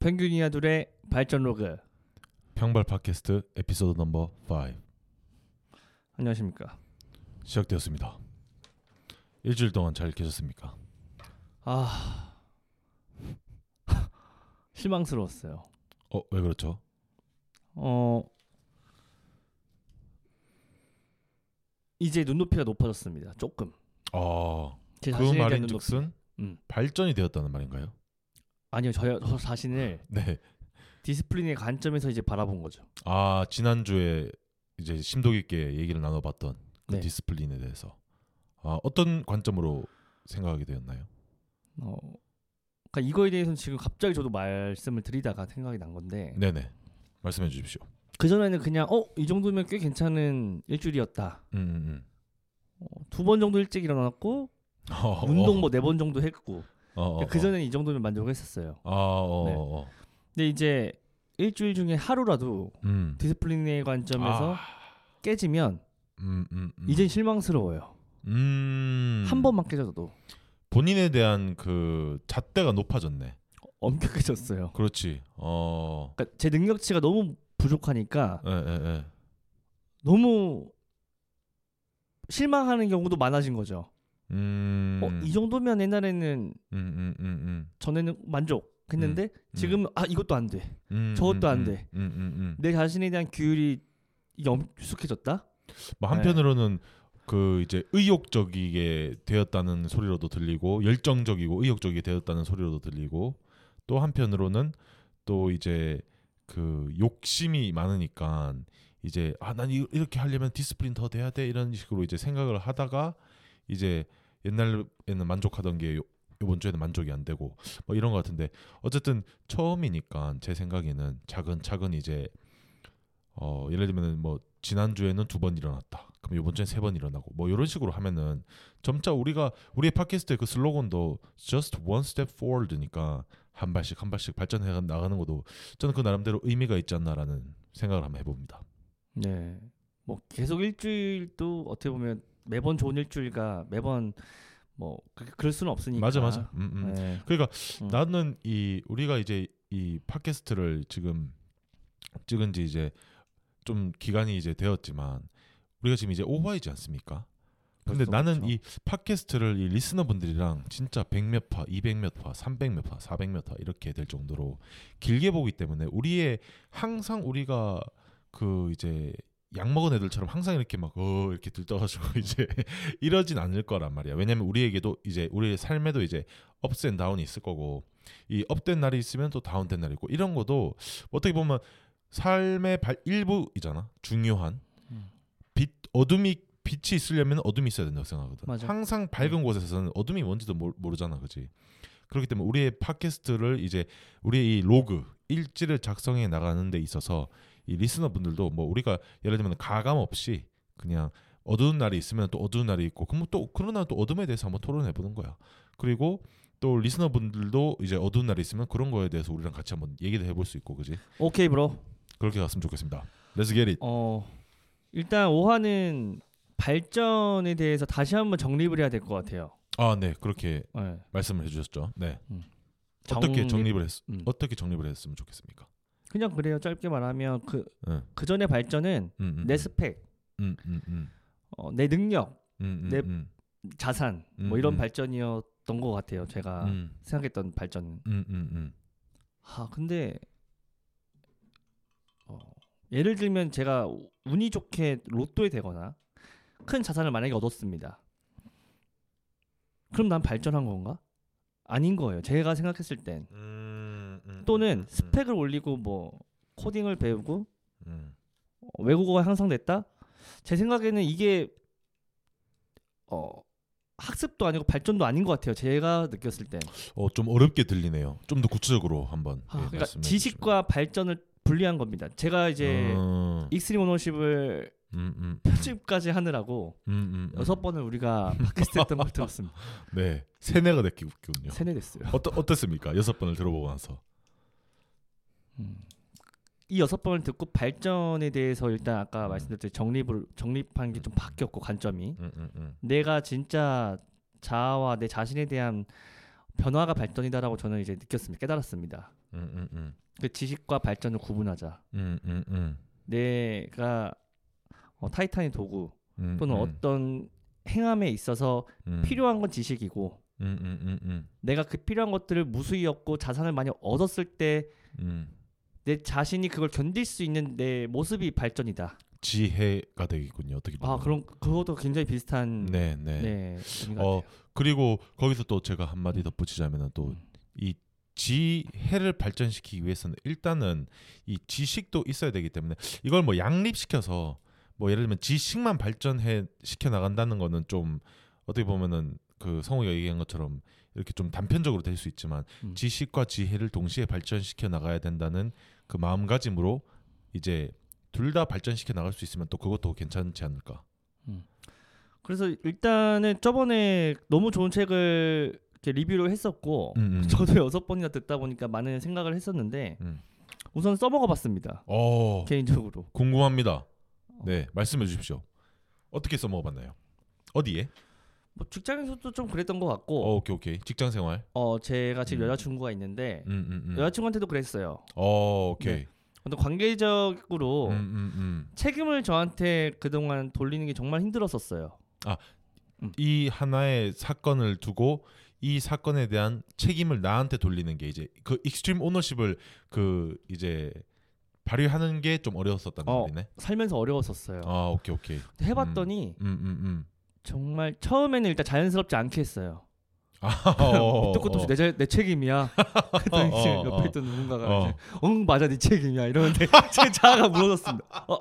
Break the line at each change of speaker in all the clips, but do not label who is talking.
평균이야 들의 발전 로그
평발 팟캐스트 에피소드 넘버
5 안녕하십니까
시작되었습니다 일주일 동안 잘 계셨습니까 아
실망스러웠어요
어왜 그렇죠 어
이제 눈높이가 높아졌습니다 조금 아그
말인즉슨 음. 발전이 되었다는 말인가요
아니요, 저요, 저 자신을 네. 디스플린의 관점에서 이제 바라본 거죠.
아 지난주에 이제 심도 깊게 얘기를 나눠봤던 그 네. 디스플린에 대해서 아, 어떤 관점으로 생각하게 되었나요? 어,
그러니까 이거에 대해서는 지금 갑자기 저도 말씀을 드리다가 생각이 난
건데. 네네. 말씀해 주십시오.
그 전에는 그냥 어이 정도면 꽤 괜찮은 일주일이었다. 음, 음. 음. 어, 두번 정도 일찍 일어났고 어, 운동 뭐 네 번 정도 했고. 어, 어, 그러니까 그전에이 어. 정도면 만족했었어요. 아, 네. 근데 이제 일주일 중에 하루라도 음. 디스플레이의 관점에서 아. 깨지면 음, 음, 음. 이제 실망스러워요. 음. 한 번만 깨져도
본인에 대한 그 잣대가 높아졌네.
엄격해졌어요.
그렇지.
어. 그러니까 제 능력치가 너무 부족하니까 에, 에, 에. 너무 실망하는 경우도 많아진 거죠. 어, 음... 어, 이 정도면 옛날에는 음, 음, 음, 음. 전에는 만족. 했는데 음, 지금은 아 이것도 안 돼, 저것도 안 돼. 내 자신에 대한 규율이 염숙해졌다뭐
한편으로는 네. 그 이제 의욕적이게 되었다는 소리로도 들리고 열정적이고 의욕적이게 되었다는 소리로도 들리고 또 한편으로는 또 이제 그 욕심이 많으니까 이제 아 난 이렇게 하려면 디스플린 더 돼야 돼 이런 식으로 이제 생각을 하다가 이제 옛날에는 만족하던 게 요, 이번 주에는 만족이 안 되고 뭐 이런 것 같은데 어쨌든 처음이니까 제 생각에는 차근 차근 이제 어 예를 들면 뭐 지난 주에는 두 번 일어났다. 그럼 이번 주엔 세번 일어나고 뭐 이런 식으로 하면은 점차 우리가 우리의 팟캐스트의 그 슬로건도 just one step forward니까 한 발씩 한 발씩 발전해 나가는 것도 저는 그 나름대로 의미가 있지 않나라는 생각을 한번 해봅니다.
네, 뭐 계속 일주일도 어떻게 보면 매번 좋은 일주일과 매번 뭐 그, 그럴 수는 없으니까. 맞아 맞아. 음, 음.
네. 그러니까 음. 나는 이 우리가 이제 이 팟캐스트를 지금 찍은 지 이제 좀 기간이 이제 되었지만 우리가 지금 이제 오화이지 않습니까? 근데 나는 그렇죠. 이 팟캐스트를 이 리스너분들이랑 진짜 100몇 화, 200몇 화, 300몇 화, 400몇 화 이렇게 될 정도로 길게 보기 때문에 우리의 항상 우리가 그 이제 약 먹은 애들처럼 항상 이렇게 막 어 이렇게 들떠가지고 이제 이러진 않을 거란 말이야. 왜냐면 우리에게도 이제 우리의 삶에도 이제 업앤 다운이 있을 거고 이 업된 날이 있으면 또 다운된 날이 있고 이런 것도 어떻게 보면 삶의 발 일부이잖아. 중요한 음. 빛 어둠이 빛이 있으려면 어둠이 있어야 된다고 생각하거든. 맞아. 항상 밝은 음. 곳에서는 어둠이 뭔지도 모르, 잖아 그지? 렇 그렇기 때문에 우리의 팟캐스트를 이제 우리의 이 로그 일지를 작성해 나가는 데 있어서 이 리스너분들도 뭐 우리가 예를 들면 가감 없이 그냥 어두운 날이 있으면 또 어두운 날이 있고 그럼 또 그러나 또 어둠에 대해서 한번 토론해 보는 거야. 그리고 또 리스너분들도 이제 어두운 날이 있으면 그런 거에 대해서 우리랑 같이 한번 얘기도 해볼 수 있고 그지? 오케이
브로.
그렇게 갔으면 좋겠습니다. Let's 어
일단 오화는 발전에 대해서 다시 한번 정립을 해야 될 것 같아요.
아, 네, 그렇게 네. 말씀을 해주셨죠. 네, 음. 어떻게 정립... 정립을 했, 음. 어떻게 정립을 했으면 좋겠습니까?
그냥 그래요. 짧게 말하면 그, 네. 예. 그 전의 발전은 음, 음, 내 음. 스펙, 음, 음, 어, 내 능력, 내 자산, 뭐 이런 발전이었던 것 같아요. 제가 생각했던 발전은. 아, 근데 어, 예를 들면 제가 운이 좋게 로또에 되거나 큰 자산을 만약에 얻었습니다. 그럼 난 발전한 건가? 아닌 거예요. 제가 생각했을 땐. 음... 음. 또는 음. 스펙을 올리고 뭐 코딩을 배우고 음. 어, 외국어가 향상됐다. 제 생각에는 이게 어 학습도 아니고 발전도 아닌 것 같아요. 제가 느꼈을 때.
어 좀 어렵게 들리네요. 좀 더 구체적으로 한번. 아,
예, 그러니까 지식과 발전을 분리한 겁니다. 제가 이제 음. 익스트림 오너십을 음, 음. 편집까지 하느라고 여섯 번을 우리가 팟캐스트 했던 걸 들었습니다.
네, 세뇌가 됐군요.
세뇌됐어요.
어떠, 어땠습니까? 여섯 번을 들어보고 나서.
이 여섯 번을 듣고 발전에 대해서 일단 아까 말씀드렸듯이 정립을 정립한 게 좀 바뀌었고 관점이 음, 음, 음, 내가 진짜 자아와 내 자신에 대한 변화가 발전이다라고 저는 이제 느꼈습니다 깨달았습니다. 음, 음, 그 지식과 발전을 구분하자. 내가 어, 타이탄의 도구 또는 어떤 행함에 있어서 필요한 건 지식이고 내가 그 필요한 것들을 무수히 얻고 자산을 많이 얻었을 때내 자신이 그걸 견딜 수 있는 내 모습이 발전이다.
지혜가 되겠군요. 어떻게 아, 보면.
아, 그럼 그것도 굉장히 비슷한 네, 네. 네
어, 그리고 거기서 또 제가 한 마디 음. 덧붙이자면 또이 음. 지혜를 발전시키기 위해서는 일단은 이 지식도 있어야 되기 때문에 이걸 뭐 양립시켜서 뭐 예를 들면 지식만 발전해 시켜 나간다는 거는 좀 어떻게 보면은 그 성우가 얘기한 것처럼 이렇게 좀 단편적으로 될 수 있지만 음. 지식과 지혜를 동시에 발전시켜 나가야 된다는 그 마음가짐으로 이제 둘 다 발전시켜 나갈 수 있으면 또 그것도 괜찮지 않을까. 음.
그래서 일단은 저번에 너무 좋은 책을 리뷰를 했었고 음, 음, 음. 저도 여섯 번이나 듣다 보니까 많은 생각을 했었는데 음. 우선 써먹어봤습니다. 오, 어. 개인적으로
궁금합니다. 어. 네 말씀해 주십시오. 어떻게 써먹어봤나요? 어디에?
뭐 직장에서도 좀 그랬던 것 같고.
어, 오케이 오케이. 직장 생활.
어 제가 지금 음. 여자친구가 있는데 음, 음, 음, 여자친구한테도 그랬어요. 어 오케이. 네. 근데 관계적으로 음, 음, 책임을 저한테 그동안 돌리는 게 정말 힘들었었어요.
아이 하나의 사건을 두고 이 사건에 대한 책임을 나한테 돌리는 게 이제 그 익스트림 오너십을 그 이제 발휘하는 게 좀 어려웠었단 어, 말이네.
살면서 어려웠었어요.
아 오케이 오케이.
해봤더니 음, 음, 음, 정말 처음에는 일단 자연스럽지 않게 했어요. 아, 어, 뜻도 없이 내, 내 책임이야. 그랬더 이제 어, 어. 옆에 있던 누군가가 어. 이제 응 맞아 네 책임이야 이러는데 제 자아가 무너졌습니다. 어,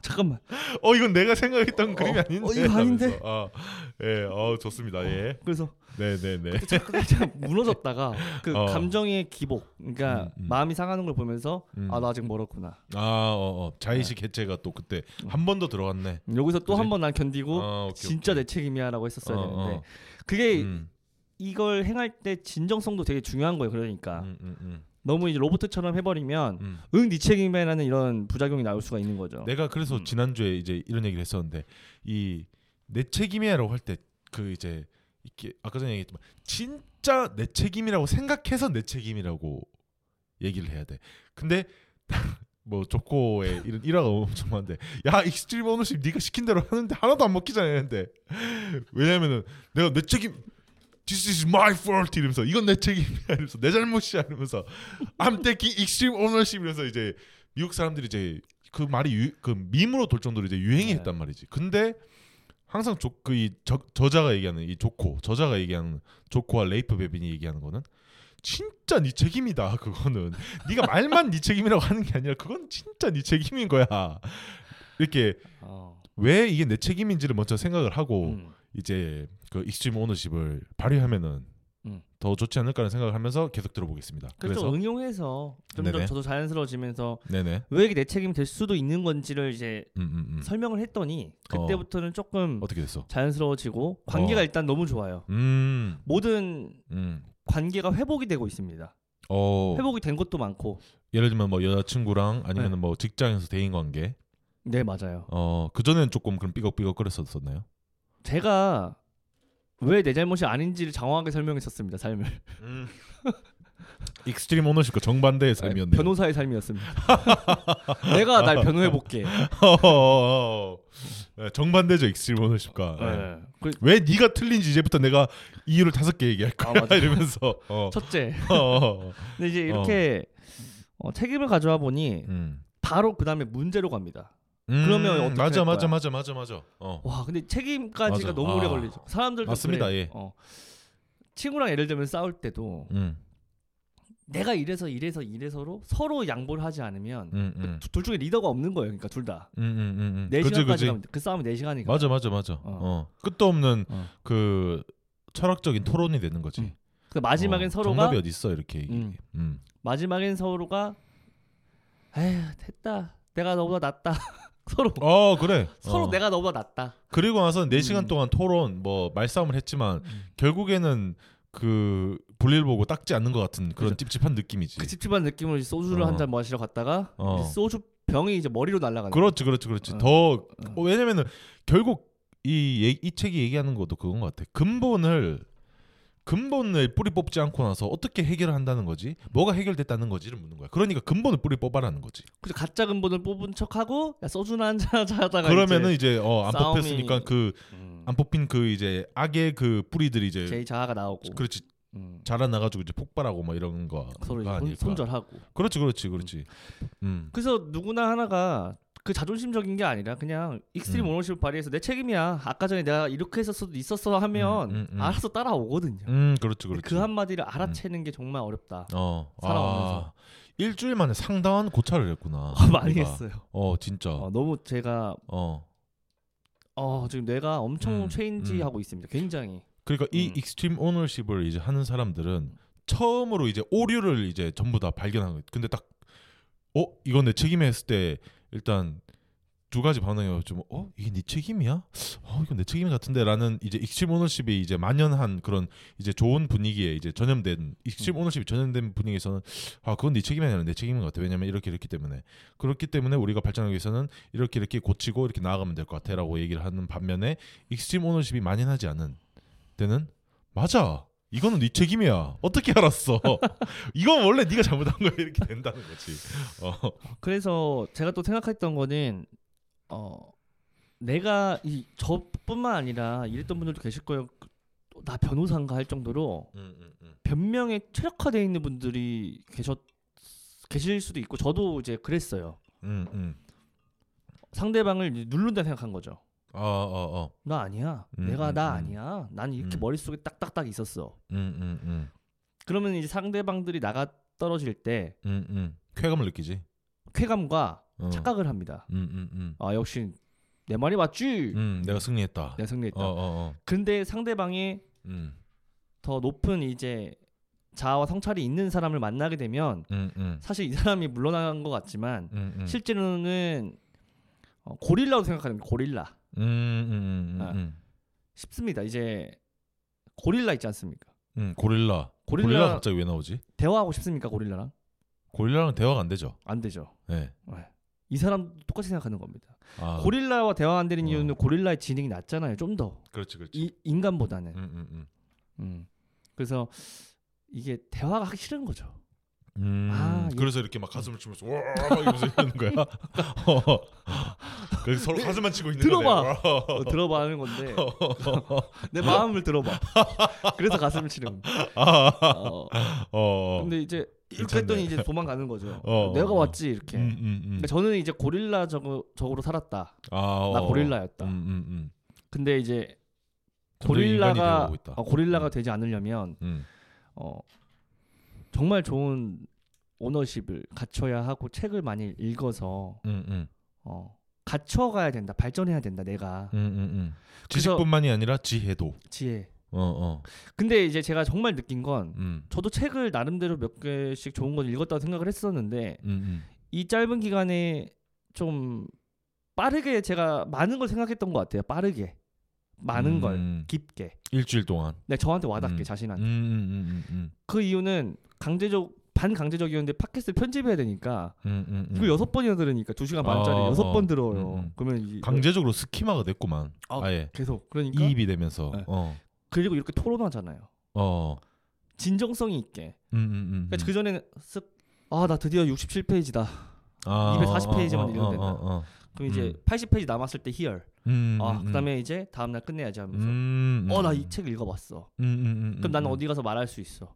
잠깐만.
어 이건 내가 생각했던 어, 그림이 어, 아닌데. 어, 이거 아닌데.
아,
예, 어 좋습니다. 예. 그래서 네네네.
네, 네. 제가 무너졌다가 그 감정의 기복, 그러니까 음, 음. 마음이 상하는 걸 보면서 음. 아나 아직 멀었구나.
아, 어, 어. 자의식 네. 해체가 또 그때 한 번 더 들어갔네.
여기서 또 한 번 난 견디고 아, 오케이, 진짜 오케이. 내 책임이야라고 했었어야 되는데 그게 음. 이걸 행할 때 진정성도 되게 중요한 거예요. 그러니까 음, 음, 음. 너무 이제 로봇처럼 해버리면 음. 응 니체킹맨이라는 네 이런 부작용이 나올 수가 있는 거죠.
내가 그래서 음. 지난주에 이제 이런 얘기를 했었는데 이 내 책임이야라고 할 때 그 이제 이게 아까 전에 얘기했지만 진짜 내 책임이라고 생각해서 내 책임이라고 얘기를 해야 돼. 근데 뭐 조코의 이런 일화가 엄청 많은데 야 익스트림 오너십 네가 시킨 대로 하는데 하나도 안 먹히잖아 했는데 왜냐면은 내가 내 책임 This is my fault 이러면서 이건 내 책임이야 이러면서 내 잘못이야 이러면서 I'm taking extreme ownership 이러면서 이제 미국 사람들이 이제 그 말이 유, 그 밈으로 돌 정도로 이제 유행했단 네. 말이지. 근데 항상 조그이 저자가 얘기하는 이 조코 저자가 얘기하는 조코와 레이프 베빈이 얘기하는 거는 진짜 네 책임이다 그거는 네가 말만 네 책임이라고 하는 게 아니라 그건 진짜 네 책임인 거야 이렇게 어. 왜 이게 내 책임인지를 먼저 생각을 하고 음. 이제 그 익스트림 오너십을 발휘하면은 음. 더 좋지 않을까라는 생각을 하면서 계속 들어보겠습니다.
그래서 응용해서 좀더 저도 자연스러워지면서 네네. 왜 이게 내 책임이 될 수도 있는 건지를 이제 음, 음, 음. 설명을 했더니 어. 그때부터는 어. 조금
어떻게 됐어?
자연스러워지고 어. 관계가 어. 일단 너무 좋아요. 음. 모든 음. 관계가 회복이 되고 있습니다. 어. 회복이 된 것도 많고
예를 들면 뭐 여자친구랑 아니면 네. 뭐 직장에서 대인 관계
네 맞아요.
어그 전에는 조금 그럼 삐걱삐걱 거렸었었나요?
제가 왜내 잘못이 아닌지를 장황하게 설명했었습니다. 삶을.
음. 익스트림 오너십과 정반대의 네, 삶이었네요.
변호사의 삶이었습니다. 내가 날 변호해 볼게.
네, 정반대죠 익스트림 오너십과. 네. 네. 그... 왜 네가 틀린지 이제부터 내가 이유를 다섯 개 얘기할 거야 아, 이러면서.
어. 첫째. 어. 근데 이제 어. 이렇게 어. 어, 책임을 가져와 보니 음. 바로 그 다음에 문제로 갑니다.
음, 그러면 어떻게 맞아 할 거야? 맞아 맞아 맞아 맞아.
어. 와 근데 책임까지가 맞아. 너무 오래 아. 걸리죠. 사람들도 맞습니다. 그래. 예. 어. 친구랑 예를 들면 싸울 때도 음. 내가 이래서 이래서 이래서로 서로 양보를 하지 않으면 음, 음. 그 둘 중에 리더가 없는 거예요. 그러니까 둘 다. 음, 음, 음, 음. 네 시간까지 그싸움은네 그 시간이니까.
맞아 맞아 맞아. 어. 어. 끝도 없는 어. 그 철학적인 토론이 되는 거지.
그 마지막엔 어, 서로가
정답이 어디 어 이렇게.
마지막엔 서로가 에휴 됐다. 내가 너보다 낫다. 서로.
어 그래.
서로 어. 내가 너보다 낫다.
그리고 나서 4 시간 음. 동안 토론 뭐 말싸움을 했지만 음. 결국에는 그 볼일 보고 닦지 않는 것 같은 그런 그렇죠. 찝찝한 느낌이지.
그 찝찝한 느낌으 소주를 어. 한잔 마시러 갔다가 어. 소주 병이 이제 머리로 날아가는.
그렇지, 그렇지, 그렇지. 어. 더 어. 왜냐면은 결국 이, 이 책이 얘기하는 것도 그건 것 같아. 근본을 근본을 뿌리 뽑지 않고 나서 어떻게 해결을 한다는 거지? 뭐가 해결됐다는 거지를 묻는 거야. 그러니까 근본을 뿌리 뽑아라는 거지.
그래서 가짜 근본을 뽑은 척하고 야, 써주나 한잔 하다가
그러면은 이제, 어, 안 싸움이- 뽑혔으니까 그안 음. 뽑힌 그 이제 악의 그 뿌리들이 이제
제 자아가 나오고
그렇지 음. 자라나가지고 이제 폭발하고 막 이런 거 서로
손, 손절하고
그렇지 그렇지 그렇지. 음.
음. 그래서 누구나 하나가 그 자존심적인 게 아니라 그냥 익스트림 음. 오너십 을 발휘해서 내 책임이야. 아까 전에 내가 이렇게 했었어도 있었어 하면 음, 음, 음, 알아서 따라오거든요.
음, 그렇죠, 그
그렇죠. 그 한마디를 음. 알아채는 게 정말 어렵다. 어, 아, 살아오면서. 아,
일주일 만에 상당한 고찰을 했구나.
어, 많이 내 했어요.
어, 진짜. 어,
너무 제가 어. 어, 지금 내가 엄청 음, 체인지 하고 있습니다. 굉장히.
그러니까 이 익스트림 오너십을 이제 하는 사람들은 처음으로 이제 오류를 이제 전부 다 발견한 거예요. 근데 딱 어, 이건 내 책임에 했을 때 일단 두 가지 반응이에요. 좀어 이게 네 책임이야? 어 이건 내 책임 같은데라는 이제 익심 오너십이 이제 만연한 그런 이제 좋은 분위기에 이제 전염된 익심 음. 오너십이 전염된 분위기에서는 아 그건 네 책임이 아니라 내 책임인 것 같아. 왜냐면 이렇게 이렇기 때문에 그렇기 때문에 우리가 발전하기 위해서는 이렇게 이렇게 고치고 이렇게 나아가면 될 것 같아라고 얘기를 하는 반면에 익심 오너십이 만연하지 않은 때는 맞아. 이거는 네 책임이야. 어떻게 알았어? 이건 원래 네가 잘못한 거야 이렇게 된다는 거지. 어.
그래서 제가 또 생각했던 거는 어 내가 이 저뿐만 아니라 이랬던 분들도 계실 거예요. 나 변호사인가 할 정도로 음, 음, 음. 변명에 최적화되어 있는 분들이 계셨 계실 수도 있고 저도 이제 그랬어요. 음, 음. 상대방을 누른다 생각한 거죠. 어, 어, 어. 나 아니야. 음, 내가 음, 나 음, 아니야. 난 이렇게 음. 머릿속에 딱딱딱 있었어. 음, 음, 음. 그러면 이제 상대방들이 나가 떨어질 때 음,
음. 쾌감을 느끼지.
쾌감과 어. 착각을 합니다. 음, 음, 음. 아, 역시 내 말이 맞지.
음, 내가 승리했다.
내가 승리했다. 어, 어, 어. 근데 상대방이 음. 더 높은 이제 자아와 성찰이 있는 사람을 만나게 되면 음, 음. 사실 이 사람이 물러나간 것 같지만 음, 음. 실제로는 어, 고릴라로 생각하는 고릴라. 음, 음, 음, 아, 음. 싶습니다. 이제 고릴라 있지 않습니까?
음, 고릴라. 고릴라. 고릴라 갑자기 왜 나오지?
대화하고 싶습니까, 고릴라랑?
고릴라랑 대화가 안 되죠.
안 되죠. 네. 네. 이 사람 똑같이 생각하는 겁니다. 아. 고릴라와 대화 안 되는 어. 이유는 고릴라의 지능이 낮잖아요. 좀 더.
그렇지, 그렇지. 이,
인간보다는. 음, 음, 음. 음. 그래서 이게 대화가 하기 싫은 거죠.
음, 아, 예. 그래서 이렇게 막 가슴을 치면서 와 이러면서 이는 거야. 어. 그래서 서로 네. 가슴만 치고 있는 들어봐.
어, 들어봐 하는 건데 내 마음을 들어봐. 그래서 가슴을 치는 거야. 아. 어. 어. 근데 이제 이렇게 했더니 이제 도망가는 거죠. 어, 내가 왔지 이렇게. 음, 음, 음. 그러니까 저는 이제 고릴라적으로 살았다. 아, 나 어. 고릴라였다. 음, 음, 근데 이제 고릴라가 아, 고릴라가 되지 않으려면 어 정말 좋은 오너십을 갖춰야 하고 책을 많이 읽어서 음, 음. 어, 갖춰가야 된다. 발전해야 된다. 내가. 음, 음,
음. 지식뿐만이 아니라 지혜도.
지혜. 어, 어. 근데 이제 제가 정말 느낀 건 저도 책을 나름대로 몇 개씩 좋은 걸 읽었다고 생각을 했었는데 이 짧은 기간에 좀 빠르게 제가 많은 걸 생각했던 것 같아요. 빠르게 많은 음, 걸 깊게
일주일 동안.
네, 저한테 와닿게 음, 자신한테. 음, 그 이유는 강제적 반강제적이었는데 팟캐스트 편집해야 되니까 음, 음, 음. 이걸 여섯 번이나 들으니까 두 시간 반짜리 아, 여섯 번 어, 들어요. 음, 음. 그러면 이,
강제적으로 스키마가 됐구만. 아, 아예
계속 그러니까
이입이 되면서. 네. 어.
그리고 이렇게 토론하잖아요. 어. 진정성이 있게. 음, 그러니까 그 전에는 아나 드디어 67페이지다. 아, 240페이지만 어, 어, 읽으면 된다. 그럼 이제 음. 80페이지 남았을 때 희열. 음, 아, 음, 음. 그다음에 이제 다음 날 끝내야지 하면서. 음, 음, 어, 나 이 책 읽어봤어. 그럼 나는 어디 가서 말할 수 있어.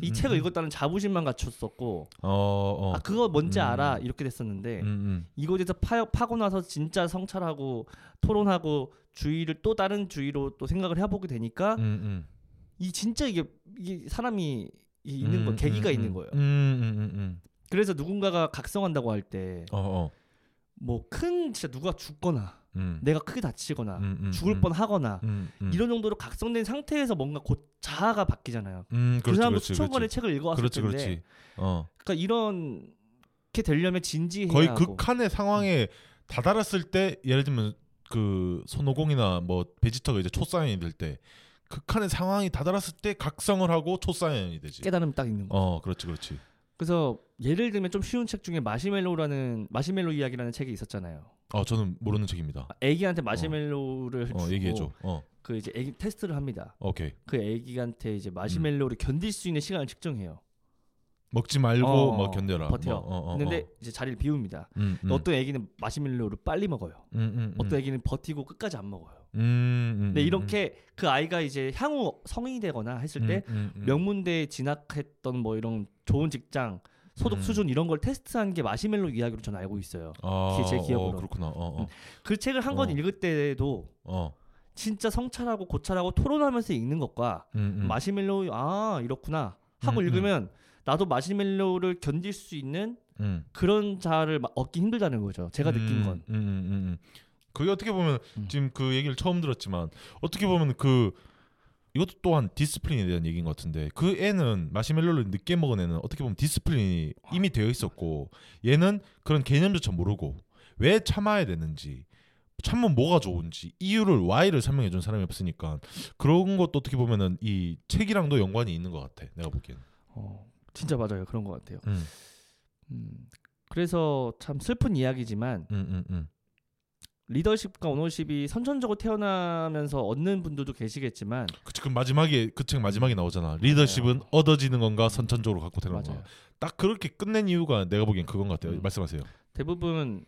이 책을 읽었다는 자부심만 갖췄었고. 어, 어. 아, 그거 뭔지 알아. 이렇게 됐었는데 이곳에서 파, 파고 나서 진짜 성찰하고 토론하고 주의를 또 다른 주의로 또 생각을 해보게 되니까 이 진짜 이게, 이게 사람이 있는 거 계기가 있는 거예요. 그래서 누군가가 각성한다고 할 때. 어, 어. 뭐큰 진짜 누가 죽거나 음. 내가 크게 다치거나 음, 음, 죽을 음. 뻔하거나 음, 음. 이런 정도로 각성된 상태에서 뭔가 곧 자아가 바뀌잖아요. 그 그렇지, 사람도 수천 그렇지. 권의 책을 읽어왔을 그렇지, 텐데, 어. 그러니까 이런 게 되려면 진지해야
거의 극한의 그 상황에 다다랐을 때 예를 들면 그 손오공이나 뭐 베지터가 이제 초사연이 될 때 극한의 그 상황이 다다랐을 때 각성을 하고 초사연이 되지.
깨달음 딱 있는 거. 어,
그렇지, 그렇지.
그래서 예를 들면 좀 쉬운 책 중에 마시멜로라는 마시멜로 이야기라는 책이 있었잖아요.
어, 저는 모르는 책입니다.
아기한테 마시멜로를 어. 어, 주고 얘기해줘. 어. 그 이제 애기 테스트를 합니다.
오케이.
그 애기한테 이제 음. 마시멜로를 견딜 수 있는 시간을 측정해요.
먹지 말고 어, 막 견뎌라.
버텨. 뭐, 어, 어, 근데 어. 이제 자리를 비웁니다. 음, 음. 어떤 애기는 마시멜로를 빨리 먹어요. 음, 음, 음. 어떤 애기는 버티고 끝까지 안 먹어요. 음, 음, 근데 음, 이렇게 그 아이가 이제 향후 성인이 되거나 했을 때명문대 진학했던 뭐 이런 좋은 직장 소득 음. 수준 이런 걸 테스트한 게 마시멜로 이야기로 저는 알고 있어요. 아, 제 기억으로. 어, 그렇구나. 어, 어. 그 책을 한권 어. 읽을 때도 에 어. 진짜 성찰하고 고찰하고 토론하면서 읽는 것과 음, 음. 마시멜로 아 이렇구나 하고 읽으면 나도 마시멜로를 견딜 수 있는 그런 자를 얻기 힘들다는 거죠. 제가 느낀 건.
그게 어떻게 보면 음. 지금 그 얘기를 처음 들었지만 어떻게 보면 그 이것도 또한 디스플린에 대한 얘기인 것 같은데 그 애는 마시멜로를 늦게 먹은 애는 어떻게 보면 디스플린이 아. 이미 되어 있었고 얘는 그런 개념조차 모르고 왜 참아야 되는지 참으면 뭐가 좋은지 이유를 와이를 설명해 준 사람이 없으니까 그런 것도 어떻게 보면은 이 책이랑도 연관이 있는 것 같아 내가 보기엔 어,
진짜 맞아요 그런 것 같아요 음. 음, 그래서 참 슬픈 이야기지만 음, 음, 음, 리더십과 오너십이 선천적으로 태어나면서 얻는 분들도 계시겠지만
그치, 그 마지막에 그 책 마지막에 나오잖아. 리더십은 맞아요. 얻어지는 건가 선천적으로 갖고 태어난 맞아요. 건가. 딱 그렇게 끝낸 이유가 내가 보기엔 그건 것 같아요. 음. 말씀하세요.
대부분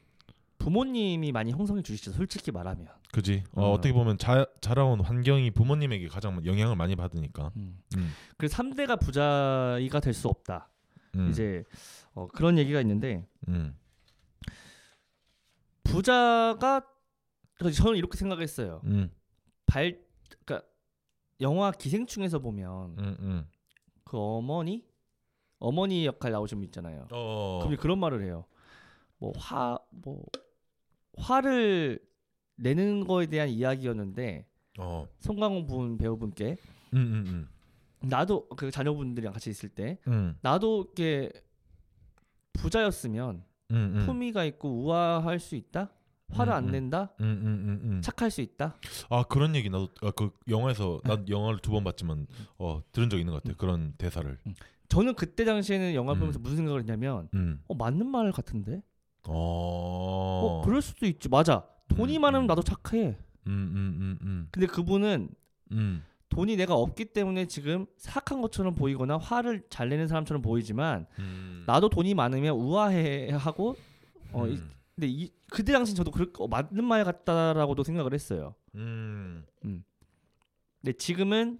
부모님이 많이 형성해 주시죠. 솔직히 말하면.
그지. 어, 어. 떻게 보면 자, 자라온 환경이 부모님에게 가장 영향을 많이 받으니까. 음.
음. 그래서 3대가 부자이가 될 수 없다. 음. 이제 어, 그런 얘기가 있는데 음. 부자가 그래서 저는 이렇게 생각했어요. 음. 발 그러니까 영화 기생충에서 보면 음, 음. 그 어머니 어머니 역할 나오신 분 있잖아요. 어. 그럼 그런 말을 해요. 뭐화뭐 뭐 화를 내는 거에 대한 이야기였는데 어. 송강호 분 배우분께 음, 음, 음. 나도 그 자녀분들이랑 같이 있을 때 음. 나도 이렇게 부자였으면 품위가 있고 우아할 수 있다. 화를 음, 안 음. 낸다. 음, 음, 음, 착할 수 있다.
아 그런 얘기 나도 아, 그 영화에서 네. 난 영화를 두 번 봤지만 어, 들은 적 있는 것 같아. 그런 대사를.
저는 그때 당시에는 영화 보면서 무슨 생각을 했냐면 어 맞는 말 같은데. 어... 어 그럴 수도 있지. 맞아. 돈이 많으면 나도 착해. 근데 그분은 돈이 내가 없기 때문에 지금 사악한 것처럼 보이거나 화를 잘 내는 사람처럼 보이지만 음. 나도 돈이 많으면 우아해하고 어, 음. 근데 이 그때 당시 저도 그럴 거 어, 맞는 말 같다라고도 생각을 했어요. 음. 음. 근데 지금은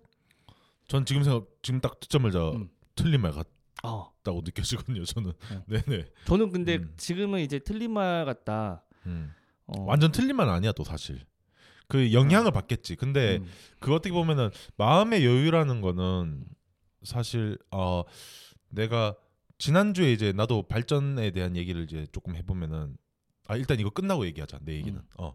전 지금 생각 지금 딱 초점을 잡 음. 틀린 말 같. 어. 다고 느껴지거든요. 저는 어. 네네.
저는 근데 음. 지금은 이제 틀린 말 같다.
음. 어. 완전 틀린 말 아니야 또 사실. 그 영향을 어. 받겠지. 근데 음. 그 어떻게 보면은 마음의 여유라는 거는 사실 어 내가 지난주에 이제 나도 발전에 대한 얘기를 이제 조금 해보면은 아 일단 이거 끝나고 얘기하자 내 얘기는 음. 어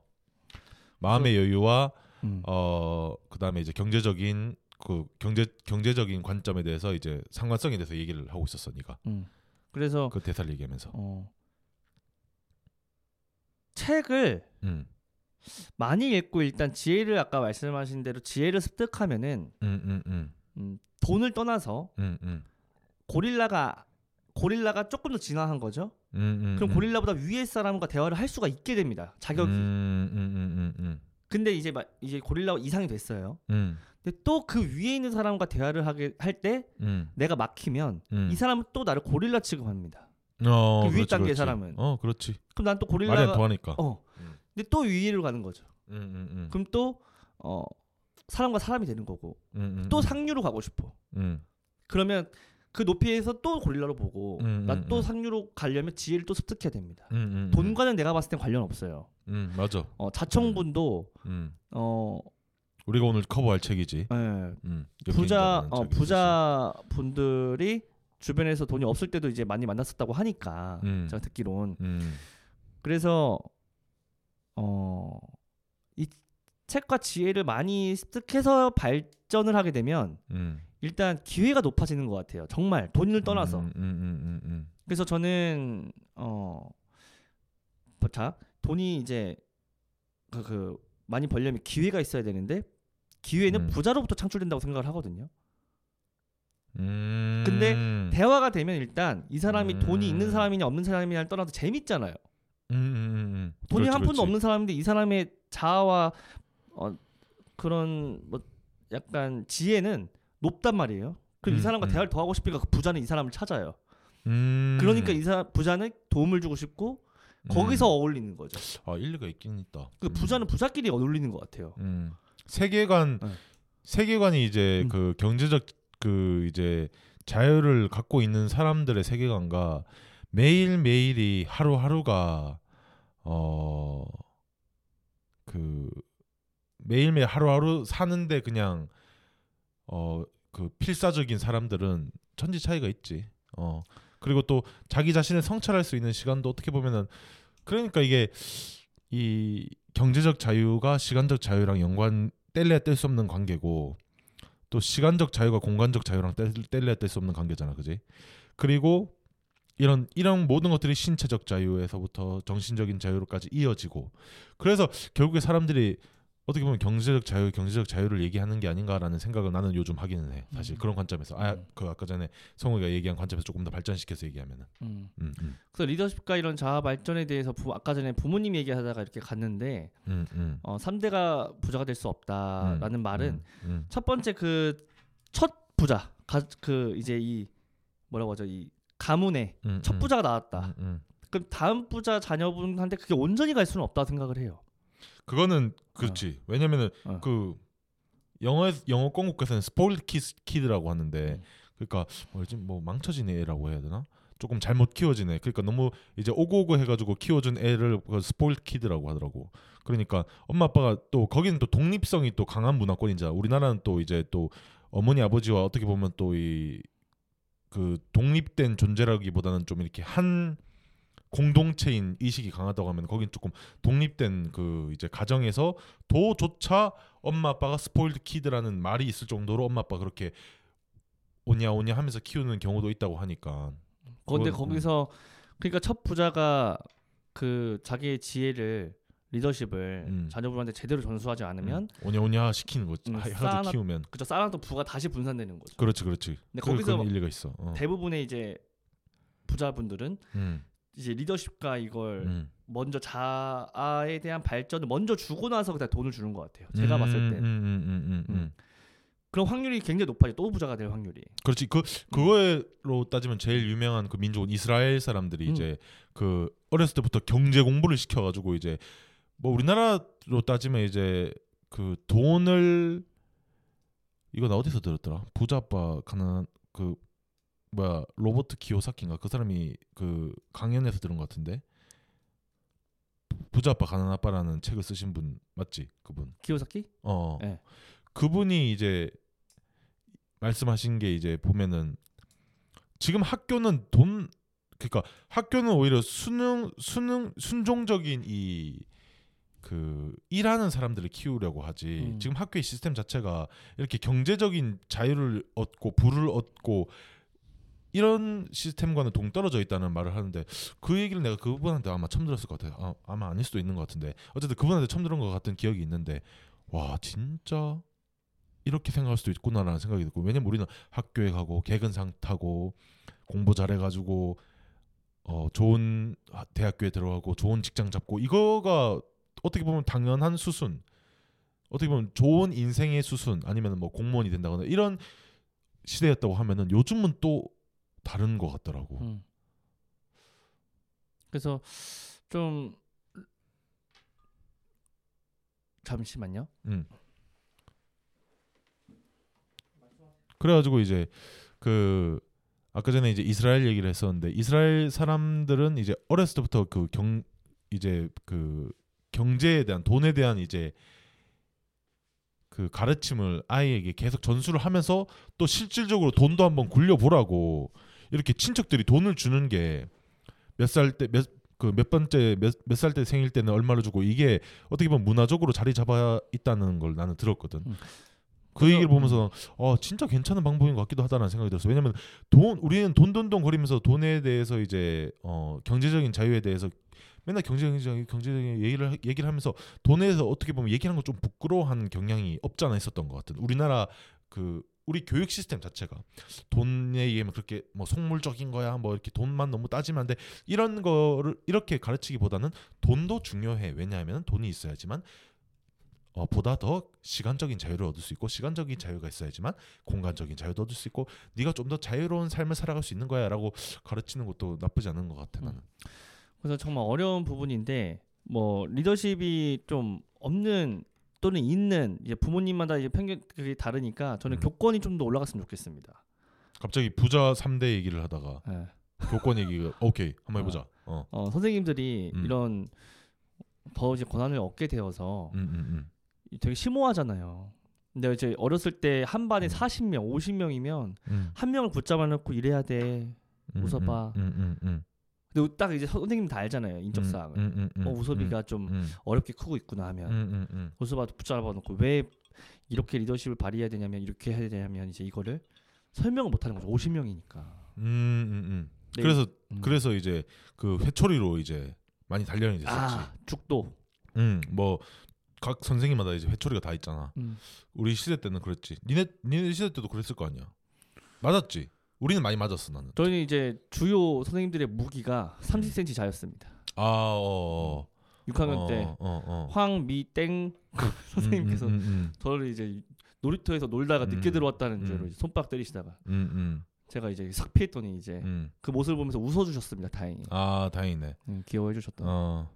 마음의 여유와 음. 어 그다음에 이제 경제적인 그 경제 경제적인 관점에 대해서 이제 상관성에 대해서 얘기를 하고 있었어 니가 음. 그래서 그 대사를 얘기하면서 어.
책을 음. 많이 읽고 일단 지혜를 아까 말씀하신 대로 지혜를 습득하면은 음, 음, 음. 음 돈을 떠나서 음, 음. 고릴라가 고릴라가 조금 더 진화한 거죠. 음, 음, 음, 그럼 고릴라보다 위에 사람과 대화를 할 수가 있게 됩니다. 자격이. 음, 음, 근데 이제 마, 이제 고릴라 이상이 됐어요. 근데 또 그 위에 있는 사람과 대화를 하게 할때 내가 막히면 이 사람은 또 나를 고릴라 취급합니다. 어, 그 위에 단계 사람은.
어, 그렇지. 그럼 난 또 고릴라가 말이 더하니까. 어.
근데 또 위로 가는 거죠. 그럼 또 어, 사람과 사람이 되는 거고 또 상류로 가고 싶어. 그러면 그 높이에서 또 고릴라로 보고 음, 음 나또 음. 상류로 가려면 지혜를 또 습득해야 됩니다. 음, 돈과는 내가 봤을 땐 관련 없어요.
음, 맞아.
어, 자청분도 어
우리가 오늘 커버할 책이지.
네. 부자 어, 부자 분들이 주변에서 돈이 없을 때도 이제 많이 만났었다고 하니까 제가 듣기론 그래서 어이 책과 지혜를 많이 습득해서 발전을 하게 되면 음. 일단 기회가 높아지는 것 같아요. 정말 돈을 떠나서. 음 음 음, 음, 음, 음, 그래서 저는 어, 자 돈이 이제 그, 그 많이 벌려면 기회가 있어야 되는데 기회는 부자로부터 창출된다고 생각을 하거든요. 근데 대화가 되면 일단 이 사람이 돈이 있는 사람이냐 없는 사람이냐를 떠나서 재밌잖아요. 돈이 그렇지, 한 푼도 그렇지. 없는 사람인데 이 사람의 자아와 어, 그런 뭐 약간 지혜는 높단 말이에요. 그럼 음, 이 사람과 음. 대화를 더 하고 싶으니까 그 부자는 이 사람을 찾아요. 음. 그러니까 이 사람 부자는 도움을 주고 싶고 음. 거기서 어울리는 거죠.
아 일리가 있긴 있다.
그 음. 부자는 부자끼리 어울리는 것 같아요. 음.
세계관 네. 세계관이 이제 그 경제적 그 이제 자유를 갖고 있는 사람들의 세계관과 매일 매일이 하루하루가 어 그 매일매일 하루하루 사는데 그냥 어그 필사적인 사람들은 천지 차이가 있지. 어 그리고 또 자기 자신을 성찰할 수 있는 시간도 어떻게 보면은 그러니까 이게 이 경제적 자유가 시간적 자유랑 연관 뗄래야 뗄 수 없는 관계고 또 시간적 자유가 공간적 자유랑 뗄, 래야뗄 수 없는 관계잖아, 그지? 그리고 이런 이런 모든 것들이 신체적 자유에서부터 정신적인 자유로까지 이어지고 그래서 결국에 사람들이 어떻게 보면 경제적 자유, 경제적 자유를 얘기하는 게 아닌가라는 생각을 나는 요즘 하기는 해. 사실 음. 그런 관점에서 아그 음. 아까 전에 성우가 얘기한 관점에서 조금 더 발전시켜서 얘기하면은. 음.
음, 음. 그래서 리더십과 이런 자아 발전에 대해서 부, 아까 전에 부모님 얘기하다가 이렇게 갔는데 음, 음. 어 3대가 부자가 될 수 없다라는 음, 말은 음, 첫 번째 그 첫 부자 가, 그 이제 이 뭐라고 하죠 이 가문의 첫 부자가 나왔다. 그럼 다음 부자 자녀분한테 그게 온전히 갈 수는 없다 생각을 해요.
그거는 그렇지. 어. 왜냐면은 어. 그 영어 영어 공국에서는 스포일드 키스 키드라고 하는데 음. 그러니까 뭐지 뭐, 뭐 망쳐진 애라고 해야 되나? 조금 잘못 키워진 애. 그러니까 너무 이제 오고오고 해가지고 키워준 애를 스포일 그 키드라고 하더라고. 그러니까 엄마 아빠가 또 거기는 또 독립성이 또 강한 문화권이자 우리나라는 또 이제 또 어머니 아버지와 어떻게 보면 또 이 그 독립된 존재라기보다는 좀 이렇게 한 공동체인 의식이 강하다고 하면 거긴 조금 독립된 그 이제 가정에서 도조차 엄마 아빠가 스포일드 키드라는 말이 있을 정도로 엄마 아빠 그렇게 오냐 오냐 하면서 키우는 경우도 있다고 하니까.
그런데 음. 거기서 그러니까 첫 부자가 그 자기의 지혜를 리더십을 음. 자녀분한테 제대로 전수하지 않으면
음. 오냐오냐 시키는 거지. 음, 쌓아 키우면
그죠 쌓아놨 부가 다시 분산되는 거죠.
그렇지, 그렇지. 근데 거기서 일리가 있어.
어. 대부분의 이제 부자분들은 음. 이제 리더십과 이걸 음. 먼저 자아에 대한 발전을 먼저 주고 나서 그냥 돈을 주는 것 같아요. 제가 음, 봤을 때. 음, 음, 음, 음 그런 확률이 굉장히 높아요. 또 부자가 될 확률이.
그렇지. 그 그거로 따지면 제일 유명한 그민족 이스라엘 사람들이 이제 그 어렸을 때부터 경제 공부를 시켜가지고 이제 뭐 우리나라로 따지면 이제 그 돈을 이거 나 어디서 들었더라? 부자 아빠 가는 그 뭐야 로버트 기요사키인가 그 사람이 그 강연에서 들은 것 같은데 부자 아빠 가난 아빠라는 책을 쓰신 분 맞지 그분
기요사키 어 네.
그분이 이제 말씀하신 게 이제 보면은 지금 학교는 돈 그러니까 학교는 오히려 수능 수능 순종적인 이 그 일하는 사람들을 키우려고 하지 음. 지금 학교의 시스템 자체가 이렇게 경제적인 자유를 얻고 부를 얻고 이런 시스템과는 동떨어져 있다는 말을 하는데 그 얘기를 내가 그분한테 아마 처음 들었을 것 같아요. 아, 마 아닐 수도 있는 것 같은데 어쨌든 그분한테 처음 들은 것 같은 기억이 있는데 와 진짜 이렇게 생각할 수도 있구나라는 생각이 들고 왜냐면 우리는 학교에 가고 개근상 타고 공부 잘해가지고 어, 좋은 대학교에 들어가고 좋은 직장 잡고 이거가 어떻게 보면 당연한 수순 어떻게 보면 좋은 인생의 수순 아니면 뭐 공무원이 된다거나 이런 시대였다고 하면은 요즘은 또 다른 것 같더라고. 음.
그래서 좀 잠시만요. 음.
그래가지고 이제 그 아까 전에 이제 이스라엘 얘기를 했었는데 이스라엘 사람들은 이제 어렸을 때부터 그 경 이제 그 경제에 대한 돈에 대한 이제 그 가르침을 아이에게 계속 전수를 하면서 또 실질적으로 돈도 한번 굴려보라고 이렇게 친척들이 돈을 주는 게 몇 살 때 몇 그 몇 번째 몇살 때 생일 때는 얼마를 주고 이게 어떻게 보면 문화적으로 자리 잡아 있다는 걸 나는 들었거든. 음. 그 얘기를 음. 보면서 어 진짜 괜찮은 방법인 것 같기도 하다는 생각이 들었어. 왜냐면 돈 우리는 돈 돈 돈 거리면서 돈에 대해서 이제 어 경제적인 자유에 대해서 맨날 경제적인 경제적인 얘기를 얘기를 하면서 돈에서 어떻게 보면 얘기하는 거좀 부끄러워하는 경향이 없지 않아 있었던 것 같은. 우리나라 그 우리 교육 시스템 자체가 돈에 의해 뭐 그렇게 뭐 속물적인 거야 뭐 이렇게 돈만 너무 따지면 안돼 이런 거를 이렇게 가르치기보다는 돈도 중요해 왜냐하면 돈이 있어야지만 어, 보다 더 시간적인 자유를 얻을 수 있고 시간적인 자유가 있어야지만 공간적인 자유도 얻을 수 있고 네가 좀 더 자유로운 삶을 살아갈 수 있는 거야라고 가르치는 것도 나쁘지 않은 것 같아 나는. 음.
그래서 정말 어려운 부분인데 뭐 리더십이 좀 없는 또는 있는 이제 부모님마다 이제 편견이 다르니까 저는 음. 교권이 좀 더 올라갔으면 좋겠습니다.
갑자기 부자 3대 얘기를 하다가 네. 교권 얘기가 오케이 한번 어. 해보자. 어. 어.
어 선생님들이 음. 이런 더 이제 권한을 얻게 되어서 음, 음, 음. 되게 심오하잖아요. 근데 이제 어렸을 때 한 반에 40명, 음. 50명이면 한 명을 붙잡아 놓고 이래야 돼. 웃어봐. 근데 딱 이제 선생님 다 알잖아요 인적 음, 사항을. 음, 음, 음, 어 우섭이가 음, 좀 음. 어렵게 크고 있구나 하면 우섭아도 붙잡아 놓고 왜 이렇게 리더십을 발휘해야 되냐면 이렇게 해야 되냐면 이제 이거를 설명을 못 하는 거죠. 50명이니까. 음,
네, 그래서 그래서 이제 그 회초리로 이제 많이 단련이 됐었지. 아,
죽도.
음, 뭐 각 선생님마다 이제 회초리가 다 있잖아. 우리 시대 때는 그랬지. 니네 니네 시대 때도 그랬을 거 아니야. 맞았지. 우리는 많이 맞았어 나는.
저희는 이제 주요 선생님들의 무기가 30cm 자였습니다. 아, 어, 어. 6학년 어, 때 어, 어. 황미땡 그 음, 음, 선생님께서 음, 저를 이제 놀이터에서 놀다가 늦게 들어왔다는 죄로 이제 손뼉 때리시다가 제가 이제 싹 피했더니 이제 음. 그 모습을 보면서 웃어주셨습니다. 다행히.
아 다행이네.
음, 귀여워해 주셨다.
어.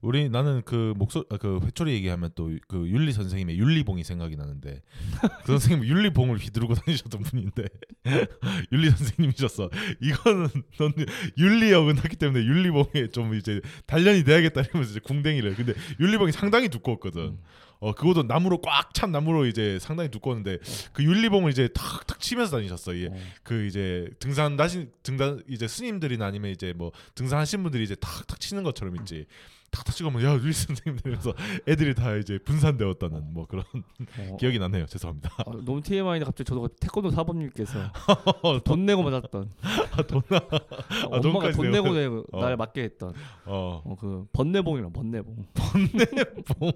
우리 나는 그 목소 아, 그 회초리 얘기하면 또그 윤리 선생님의 윤리봉이 생각이 나는데 그 선생님 윤리봉을 휘두르고 다니셨던 분인데 윤리 선생님이셨어. 이거는 넌 윤리역은 했기 때문에 윤리봉에 좀 이제 단련이 돼야겠다 이러면서 이제 궁뎅이를 근데 윤리봉이 상당히 두꺼웠거든. 음. 어 그것도 나무로 꽉 찬 나무로 이제 상당히 두꺼웠는데 그 윤리봉을 이제 탁탁 치면서 다니셨어. 예. 그 이제 등산 다시 등산 이제 스님들이나 아니면 이제 뭐 등산하신 분들이 이제 탁탁 치는 것처럼 있지. 음. 탁탁 찍으면 야루이 선생님 되면서 애들이 다 이제 분산되었다는 뭐 그런 어. 기억이 나네요. 죄송합니다. 아,
너무 TMI인데 갑자기 저도 태권도 사범님께서 돈 내고 맞았던 아, 돈 아, 아, 아 엄마가 돈 내고 그, 내 어. 날 맞게 했던 어. 어, 번내봉이랑 번내봉 번내봉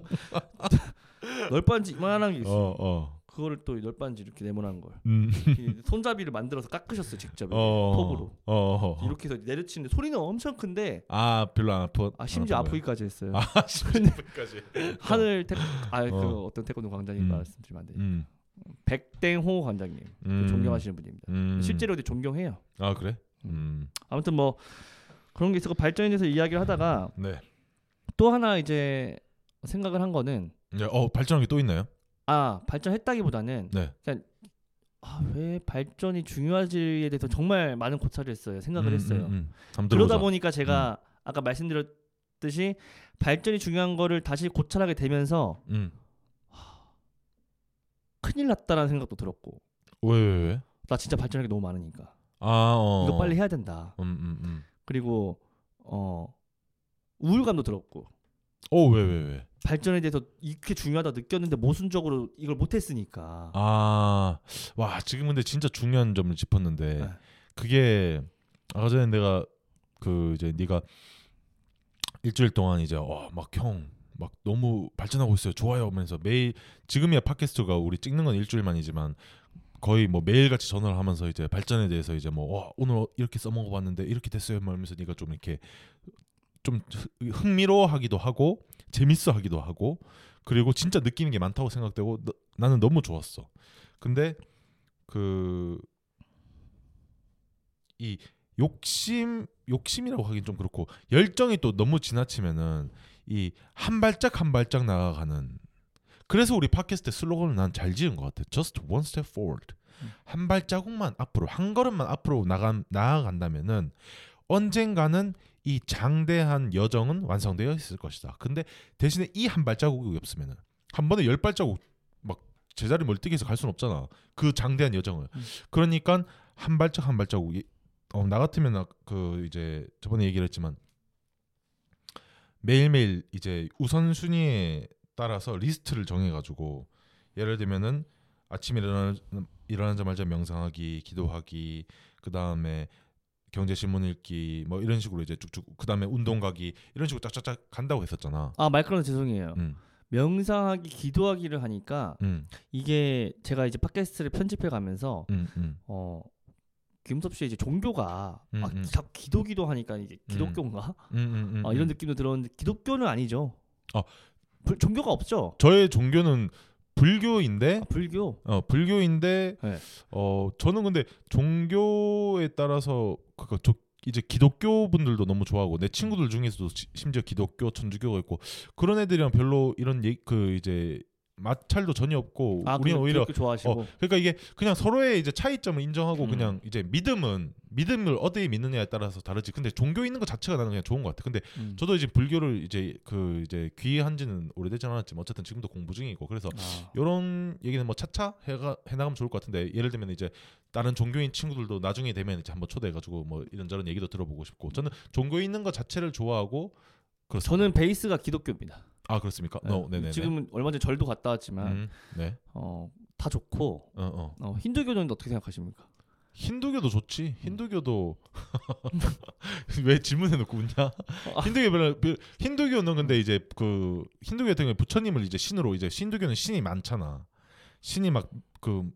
널빤지 이만한 게 있어. 어, 어. 그거를 또 열반지 이렇게 네모난 걸 음. 손잡이를 만들어서 깎으셨어요 직접 어. 톱으로 어. 이렇게 해서 내려치는데 소리는 엄청 큰데
아 별로 안 아프 아
심지어 아프기까지 했어요 아 심지어까지 하늘 태... 아그 어. 그 어떤 태권도 광장님 음. 말씀드리면 안 되니까 음. 백땡호 광장님 그 음. 존경하시는 분입니다 음. 실제로 이제 존경해요
아 그래 음. 음.
아무튼 뭐 그런 게있어서 발전에 대해서 이야기를 하다가 네. 또 하나 이제 생각을 한 거는
네, 어 발전한 게 또 있나요?
아 발전했다기보다는 네. 그냥 아, 왜 발전이 중요하지에 대해서 정말 많은 고찰을 했어요. 생각을 음, 했어요. 음, 음. 그러다 보니까 제가 음. 아까 말씀드렸듯이 발전이 중요한 거를 다시 고찰하게 되면서 음. 하, 큰일 났다라는 생각도 들었고.
왜, 왜, 왜?
나 진짜 발전할 게 너무 많으니까. 아, 어. 이거 빨리 해야 된다. 음, 그리고 어 우울감도 들었고.
어왜왜 왜, 왜?
발전에 대해서 이렇게 중요하다 느꼈는데 모순적으로 이걸 못했으니까.
아, 와 지금 근데 진짜 중요한 점을 짚었는데 네. 그게 아까 전에 내가 그 이제 네가 일주일 동안 이제 와막형막 어, 막 너무 발전하고 있어요 좋아요 하면서 매일 지금이야 팟캐스트가 우리 찍는 건 일주일만이지만 거의 뭐 매일같이 전화를 하면서 이제 발전에 대해서 이제 뭐 와, 오늘 이렇게 써먹어봤는데 이렇게 됐어요 말면서 네가 좀 이렇게 좀 흥미로워하기도 하고 재밌어하기도 하고 그리고 진짜 느끼는 게 많다고 생각되고 너, 나는 너무 좋았어. 근데 그 이 욕심 욕심이라고 하긴 좀 그렇고 열정이 또 너무 지나치면은 이 한 발짝 한 발짝 나아가는 그래서 우리 팟캐스트 슬로건을 난 잘 지은 것 같아. Just one step forward. 음. 한 발자국만 앞으로 한 걸음만 앞으로 나간 나아간다면은 언젠가는 이 장대한 여정은 완성되어 있을 것이다. 근데 대신에 이 한 발자국이 없으면은 한 번에 열 발자국 막 제자리 멀뛰기해서 갈 수는 없잖아. 그 장대한 여정을. 음. 그러니까 한 발짝 한 발자국이 어, 나 같으면 그 이제 저번에 얘기를 했지만 매일매일 이제 우선순위에 따라서 리스트를 정해가지고 예를 들면은 아침에 일어나, 일어나자마자 명상하기, 기도하기, 그 다음에 경제신문 읽기 뭐 이런 식으로 이제 쭉쭉 그다음에 운동 가기 이런 식으로 짝짝짝 간다고 했었잖아.
아 마이크로는 죄송해요. 음. 명상하기 기도하기를 하니까 음. 이게 제가 이제 팟캐스트를 편집해 가면서 음, 음. 어 김섭 씨의 이제 종교가 음, 아, 기, 기도 기도 하니까 이제 음. 기독교인가 음, 아, 이런 느낌도 들었는데 기독교는 아니죠. 아, 종교가 없죠.
저의 종교는 불교인데
아, 불교.
어 불교인데 네. 어 저는 근데 종교에 따라서 그니까 이제 기독교 분들도 너무 좋아하고 내 친구들 중에서도 지, 심지어 기독교 천주교가 있고 그런 애들이랑 별로 이런 얘, 그 이제 마찰도 전혀 없고 아, 그, 우리는 오히려 그, 그 좋아하시고. 어, 그러니까 이게 그냥 서로의 이제 차이점을 인정하고 음. 그냥 이제 믿음은 믿음을 어디에 믿느냐에 따라서 다르지 근데 종교 있는 것 자체가 나는 그냥 좋은 것 같아 근데 음. 저도 이제 불교를 이제 그 이제 귀한지는 오래되지 않았지만 어쨌든 지금도 공부 중이고 그래서 아. 이런 얘기는 뭐 차차 해가 해나가면 좋을 것 같은데 예를 들면 이제 다른 종교인 친구들도 나중에 되면 이제 한번 초대해가지고 뭐 이런저런 얘기도 들어보고 싶고 저는 종교 있는 것 자체를 좋아하고 그렇습니다.
저는 베이스가 기독교입니다.
아 그렇습니까? 네. n 어,
네네지금 얼마 전에 절도 갔다 왔지만 음,
네.
어, 다 좋고 어, 어. 어, 힌두교는 어떻게 생각하십니까?
힌두교도 좋지. 음. 힌두교도 왜 질문해 놓고 웃냐? 힌두교 힌두교는 근데 이제 그 힌두교 같은 경 부처님을 이제 신으로 이제 힌두교는 신이 많잖아. 신이 막그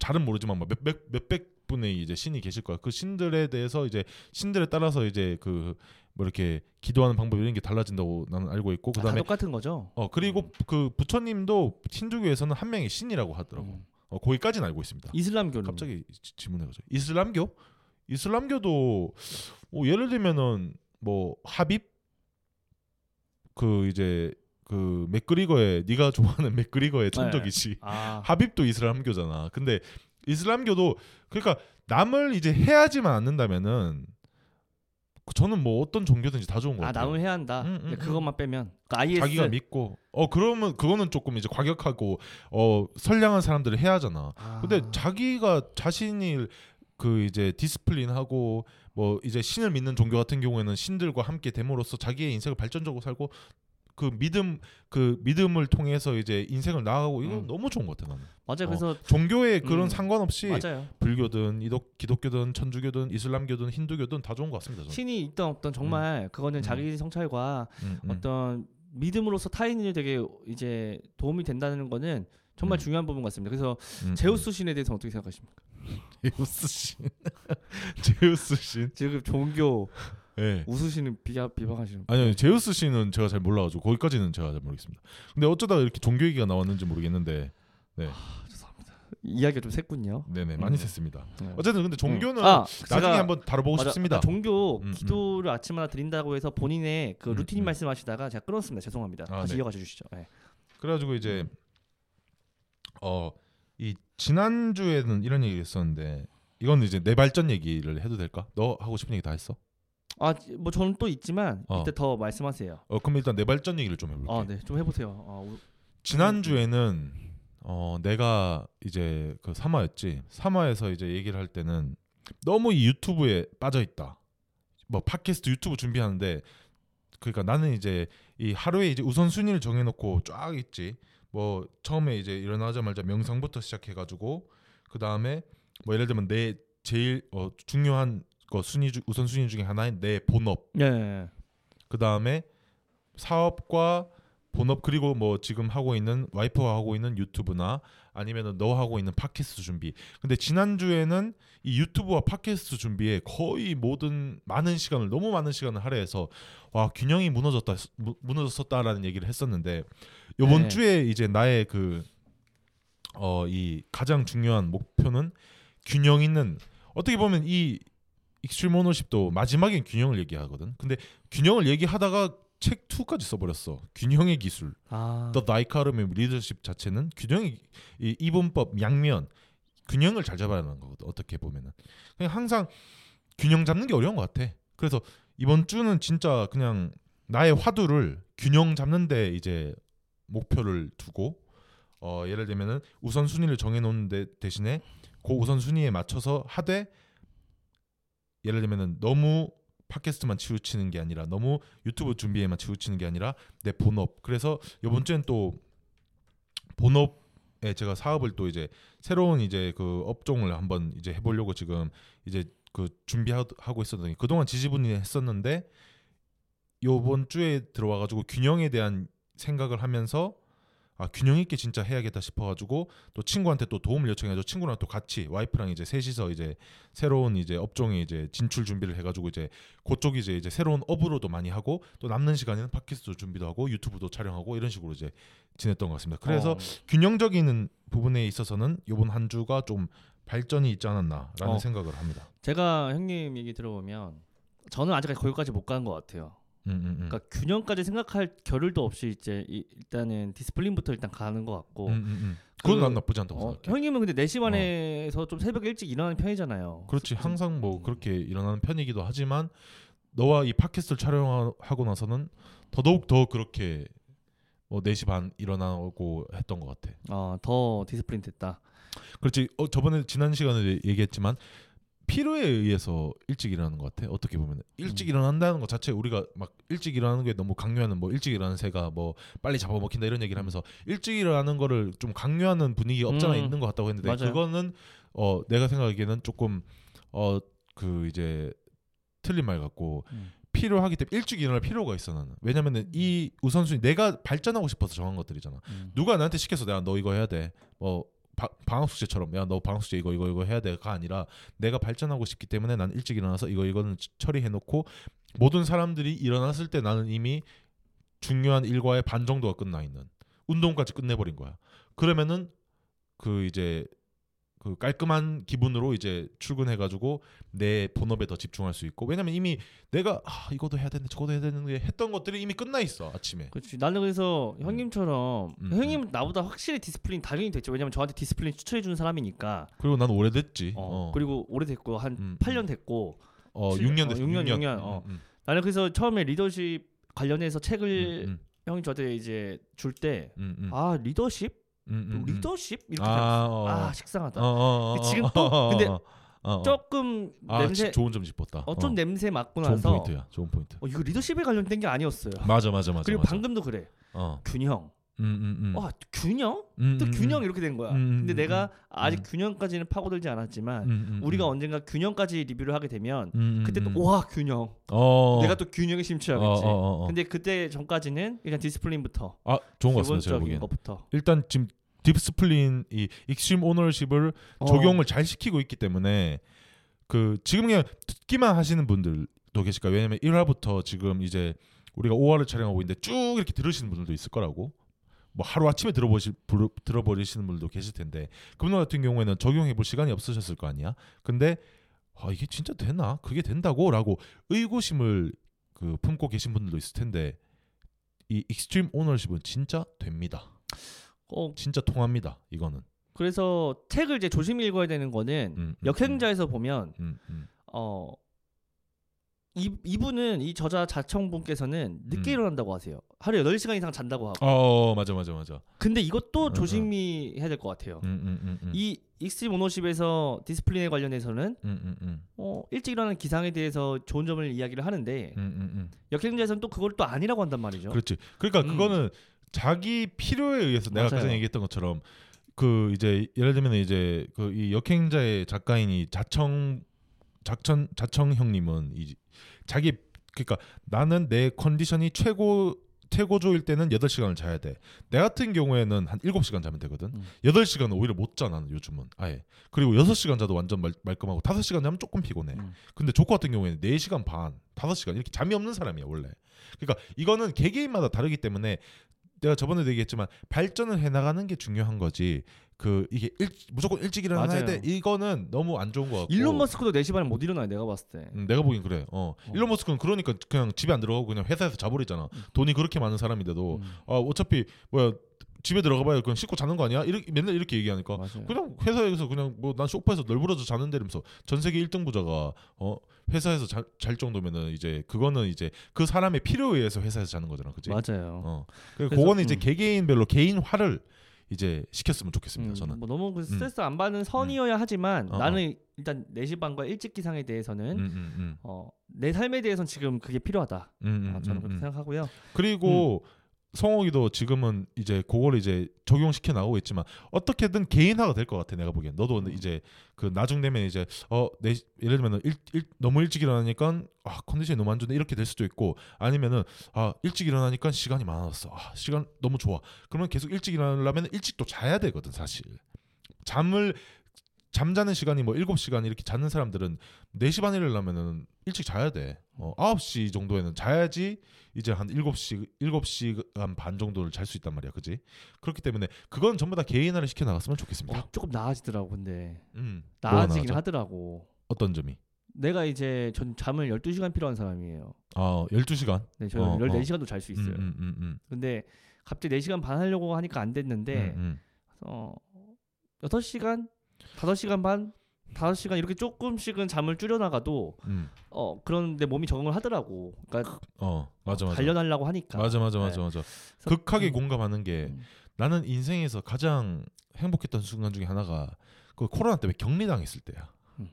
잘은 모르지만 막 몇백 몇백 분의 이제 신이 계실 거야. 그 신들에 대해서 이제 신들에 따라서 이제 그뭐 이렇게 기도하는 방법 이런 게 달라진다고 나는 알고 있고
아, 그다음에 아, 똑같은 거죠.
어 그리고 음. 그 부처님도 신두교에서는한 명의 신이라고 하더라고. 음. 어 거기까지는 알고 있습니다.
이슬람교
갑자기 질문해가지고 이슬람교? 이슬람교도 뭐 예를 들면은 뭐 하빕 그 이제 그 맥그리거의 네가 좋아하는 맥그리거의 네. 천적이지 네. 아. 하빕도 이슬람교잖아. 근데 이슬람교도 그러니까 남을 이제 해야지만 않는다면은 저는 뭐 어떤 종교든지 다 좋은 거예요. 아
나눔해야 한다. 음, 음, 음, 그것만 빼면 그러니까 IS... 자기가
믿고 어 그러면 그거는 조금 이제 과격하고 어 선량한 사람들을 해야 하잖아. 아... 근데 자기가 자신이 그 이제 디스플린하고 뭐 이제 신을 믿는 종교 같은 경우에는 신들과 함께 됨으로써 자기의 인생을 발전적으로 살고 그 믿음 그 믿음을 통해서 이제 인생을 나아가고 이건 음. 너무 좋은 것 같아 나는. 맞아 어, 그래서 종교에 음. 그런 음. 상관없이 맞아요. 불교든 이독 기독교든 천주교든 이슬람교든 힌두교든 다 좋은 것 같습니다.
저는. 신이 있던 없던 음. 정말 음. 그거는 자기 성찰과 음, 어떤 믿음으로서 타인이 되게 이제 도움이 된다는 거는 정말 중요한 부분 같습니다. 그래서 제우스 신에 대해서 어떻게 생각하십니까?
제우스 신, 제우스 신.
지금 종교 예. 웃으시는 비하, 비방하시는
아니요 제우스 씨는 제가 잘 몰라가지고 거기까지는 제가 잘 모르겠습니다. 근데 어쩌다 이렇게 종교 얘기가 나왔는지 모르겠는데 네. 아,
죄송합니다. 이야기가 좀 샜군요.
네네 음. 많이 샜습니다. 음. 어쨌든 근데 종교는 음. 아, 나중에 한번 다뤄보고 맞아, 싶습니다.
아, 종교 음, 음. 기도를 아침 하나 드린다고 해서 본인의 그 루틴 말씀하시다가 제가 끊었습니다. 죄송합니다. 아, 다시 네. 이어가 주시죠. 네.
그래가지고 이제 어 이 지난 주에는 이런 얘기를 했었는데 이건 이제 내 발전 얘기를 해도 될까? 너 하고 싶은 얘기 다 했어?
아, 뭐 저는 또 있지만 어. 이때 더 말씀하세요.
어, 그럼 일단 내 발전 얘기를 좀 해볼게요.
아, 네, 좀 해보세요. 아, 오...
지난 주에는 어, 내가 이제 그 삼화였지. 삼화에서 이제 얘기를 할 때는 너무 이 유튜브에 빠져 있다. 뭐 팟캐스트 유튜브 준비하는데 그러니까 나는 이제 이 하루에 이제 우선 순위를 정해놓고 쫙 있지. 뭐 처음에 이제 일어나자마자 명상부터 시작해가지고 그 다음에 뭐 예를 들면 내 제일 어, 중요한 거 순위 주, 우선 순위 중에 하나인 내 본업. 예. 그 다음에 사업과 본업 그리고 뭐 지금 하고 있는 와이프가 하고 있는 유튜브나 아니면은 너 하고 있는 팟캐스트 준비. 근데 지난 주에는 이 유튜브와 팟캐스트 준비에 거의 모든 많은 시간을 너무 많은 시간을 할애해서 와 균형이 무너졌다 무너졌었다라는 얘기를 했었는데 이번 네. 주에 이제 나의 그 어 이 가장 중요한 목표는 균형 있는 어떻게 보면 이 익스트림 오너십도 마지막엔 균형을 얘기하거든. 근데 균형을 얘기하다가 책 2까지 써버렸어. 균형의 기술. 아. The Dichotomy Leadership 자체는 균형의 이, 이분법 양면 균형을 잘 잡아야 하는 거거든. 어떻게 보면은 그냥 항상 균형 잡는 게 어려운 것 같아. 그래서 이번 주는 진짜 그냥 나의 화두를 균형 잡는데 이제 목표를 두고 어 예를 들면은 우선 순위를 정해놓는 데 대신에 그 우선 순위에 맞춰서 하되 예를 들면은 너무 팟캐스트만 치우치는 게 아니라 너무 유튜브 준비에만 치우치는 게 아니라 내 본업. 그래서 이번 주엔 또 본업에 제가 사업을 또 이제 새로운 이제 그 업종을 한번 이제 해보려고 지금 이제 그 준비하고 있었더니 그동안 지지분이했었는데 요번 주에 들어와가지고 균형에 대한 생각을 하면서 아 균형 있게 진짜 해야겠다 싶어가지고 또 친구한테 또 도움을 요청해서 친구랑 또 같이 와이프랑 이제 셋이서 이제 새로운 이제 업종에 이제 진출 준비를 해가지고 이제 그쪽 이제 이제 새로운 업으로도 많이 하고 또 남는 시간에는 팟캐스트 준비도 하고 유튜브도 촬영하고 이런 식으로 이제 지냈던 것 같습니다. 그래서 어. 균형적인 부분에 있어서는 이번 한 주가 좀 발전이 있지 않았나라는 어. 생각을 합니다.
제가 형님 얘기 들어보면 저는 아직까지 거기까지 못 간 것 같아요. 음, 음, 음. 그러니까 균형까지 생각할 겨를도 없이 이제 일단은 디스플린부터 일단 가는 것 같고.
그, 그건 난 나쁘지 않다고 어, 생각해.
형님은 근데 4시 어. 반에서 어. 좀새벽 일찍 일어나는 편이잖아요.
그렇지. 항상 뭐 그렇게 일어나는 편이기도 하지만 너와 이 팟캐스트를 촬영하고 나서는 더더욱 더 그렇게 뭐 4시 반 일어나고 했던 것 같아. 아,
더 디스플린 됐다.
그렇지. 어, 저번에 지난 시간에 얘기했지만 필요에 의해서 일찍 일어나는 것 같아. 어떻게 보면 일찍 음. 일어난다는 것 자체 우리가 막 일찍 일어나는 게 너무 강요하는 뭐 일찍 일어나는 새가 뭐 빨리 잡아먹힌다 이런 얘기를 음. 하면서 일찍 일어나는 거를 좀 강요하는 분위기 없잖아 음. 있는 것 같다고 했는데 맞아요. 그거는 어 내가 생각하기에는 조금 어 그 이제 틀린 말 같고 음. 필요하기 때문에 일찍 일어날 필요가 있어 나는 왜냐면은 음. 이 우선순위 내가 발전하고 싶어서 정한 것들이잖아 음. 누가 나한테 시켜서 내가 너 이거 해야 돼뭐 방학 숙제처럼 야 너 방학 숙제 이거 이거 이거 해야 돼가 아니라 내가 발전하고 싶기 때문에 난 일찍 일어나서 이거 이거는 처리해 놓고 모든 사람들이 일어났을 때 나는 이미 중요한 일과의 반 정도가 끝나 있는 운동까지 끝내버린 거야. 그러면은 그 이제 그 깔끔한 기분으로 이제 출근해가지고 내 본업에 더 집중할 수 있고 왜냐면 이미 내가 아, 이것도 해야 되는데 저것도 해야 되는데 했던 것들이 이미 끝나 있어 아침에.
그렇지 나는 그래서 형님처럼 음. 음 형님 은 음. 나보다 확실히 디스플린 당연히 됐죠 왜냐면 저한테 디스플린 추천해 주는 사람이니까.
그리고 난 오래됐지. 어,
어. 그리고 오래됐고 한 음. 8년 음. 됐고. 어 7, 6년 됐어. 어, 6년 6년. 6년. 어. 음. 나는 그래서 처음에 리더십 관련해서 책을 형이 저한테 이제 줄 때 아 리더십 또 음, 음, 음. 리더십 이렇게 아, 어, 어. 아 식상하다. 어, 어, 어, 어. 지금 또 근데 조금
아, 냄새 좋은 점 짚었다.
어, 좀 냄새 맡고 나서 좋은 포인트야. 좋은 포인트. 이거 리더십에 관련된 게 아니었어요.
맞아 맞아 맞아.
그리고
맞아.
방금도 그래. 균형. 음, 음, 음, 와 균형? 음, 또 균형 이렇게 된 거야. 근데 내가 아직 균형까지는 파고들지 않았지만 우리가 언젠가 균형까지 리뷰를 하게 되면 그때 또 와 균형. 어. 내가 또 균형에 심취하겠지. 어 어, 어, 어, 근데 그때 전까지는 일단 디스플린부터. 아 좋은 것
같습니다. 제가 보기엔. 것부터. 일단 지금 딥스플린 이 익심 오너십을 어. 적용을 잘 시키고 있기 때문에 그 지금 그냥 듣기만 하시는 분들도 계실 까요 왜냐면 1화부터 지금 이제 우리가 5화를 촬영하고 있는데 쭉 이렇게 들으시는 분들도 있을 거라고 뭐 하루 아침에 들어보실 부르, 들어버리시는 분들도 계실 텐데 그분 같은 경우에는 적용해 볼 시간이 없으셨을 거 아니야. 근데 아 이게 진짜 되나? 그게 된다고?라고 의구심을 그 품고 계신 분들도 있을 텐데 이 익스트림 오너십은 진짜 됩니다. 어. 진짜 통합니다. 이거는.
그래서 책을 이제 조심히 읽어야 되는 거는 음, 음, 음. 역행자에서 음. 보면 음. 어 이, 이분은 이 저자 자청분께서는 늦게 음. 일어난다고 하세요. 하루 8시간 이상 잔다고 하고.
어, 어, 맞아 맞아 맞아.
근데 이것도 조심히 해야 될 것 같아요. 음, 음, 음, 음, 이 익스트림 오너십에서 디스플린에 관련해서는 음, 음, 어, 일찍 일어나는 기상에 대해서 좋은 점을 이야기를 하는데 역행자에서는 또 그걸 또 아니라고 한단 말이죠.
그렇지. 그러니까 그거는 자기 필요에 의해서 내가 맞아 가장 얘기했던 것처럼 그 이제 예를 들면 이제 그이 역행자의 작가인이 자청 자청 자청 형님은 이 자기 그러니까 나는 내 컨디션이 최고 최고조일 때는 8시간을 자야 돼. 내 같은 경우에는 한 7시간 자면 되거든. 음. 8시간은 오히려 못 자, 나는 요즘은. 아예. 그리고 6시간 자도 완전 말, 말끔하고 5시간 자면 조금 피곤해. 음. 근데 조커 같은 경우에는 4시간 반, 5시간 이렇게 잠이 없는 사람이야, 원래. 그러니까 이거는 개개인마다 다르기 때문에 내가 저번에도 얘기했지만 발전을 해나가는 게 중요한 거지 그 이게 일, 무조건 일찍 일어나야 맞아요. 돼 이거는 너무 안 좋은 것 같고
일론 머스크도 4시 반에 못 일어나요 내가 봤을 때
음, 내가 보긴 그래 어. 어. 일론 머스크는 그러니까 그냥 집에 안 들어가고 그냥 회사에서 자버리잖아 음. 돈이 그렇게 많은 사람인데도 음. 아 어차피 뭐야 집에 들어가봐야 그냥 씻고 자는 거 아니야? 이렇게 맨날 이렇게 얘기하니까 맞아요. 그냥 회사에서 그냥 뭐 난 소파에서 널브러져 자는데 면서전 세계 1등 부자가 어 회사에서 자, 잘 정도면은 이제 그거는 이제 그 사람의 필요에 의해서 회사에서 자는 거잖아, 그치 맞아요. 어그래서 그거는 이제 음. 개개인별로 개인화를 이제 시켰으면 좋겠습니다. 음, 저는
뭐 너무 그 음. 스트레스 음. 안 받는 음. 선이어야 하지만 어, 어. 나는 일단 4시 반과 일찍 기상에 대해서는 음, 어, 내 삶에 대해서는 지금 그게 필요하다. 아, 저는 그렇게 생각하고요.
그리고 성욱이도 지금은 이제 그걸 이제 적용시켜 나오고 있지만 어떻게든 개인화가 될 것 같아 내가 보기엔 너도 음. 이제 그 나중 되면 이제 어 내, 예를 들면 일, 일, 너무 일찍 일어나니까 아 컨디션이 너무 안 좋네 이렇게 될 수도 있고 아니면은 아 일찍 일어나니까 시간이 많았어 아 시간 너무 좋아 그러면 계속 일찍 일어나려면 일찍 또 자야 되거든 사실 잠을 잠자는 시간이 뭐 7시간 이렇게 자는 사람들은 4시 반에 일어나면은 일찍 자야 돼. 어, 뭐 9시 정도에는 자야지 이제 한 7시 7시간 반 정도를 잘 수 있단 말이야. 그지 그렇기 때문에 그건 전부 다 개인화를 시켜 나갔으면 좋겠습니다. 어,
조금 나아지더라고 근데. 음. 나아지긴 하더라고.
어떤 점이?
내가 이제 전 잠을 12시간 필요한 사람이에요.
아, 12시간?
네, 저는 어, 14시간도 어. 잘수 음, 있어요. 음, 음, 음, 근데 갑자기 4시간 반 하려고 하니까 안 됐는데 음, 음. 어, 6시간 다섯 시간 반 다섯 시간 이렇게 조금씩은 잠을 줄여나가도 음. 어 그런데 몸이 적응을 하더라고. 그러니까 어 맞아 맞아. 단련하려고 하니까.
맞아 맞아 맞아 네. 맞아. 극하게 음. 공감하는 게 음. 나는 인생에서 가장 행복했던 순간 중에 하나가 그 코로나 때문에 격리당했을 때야.
음.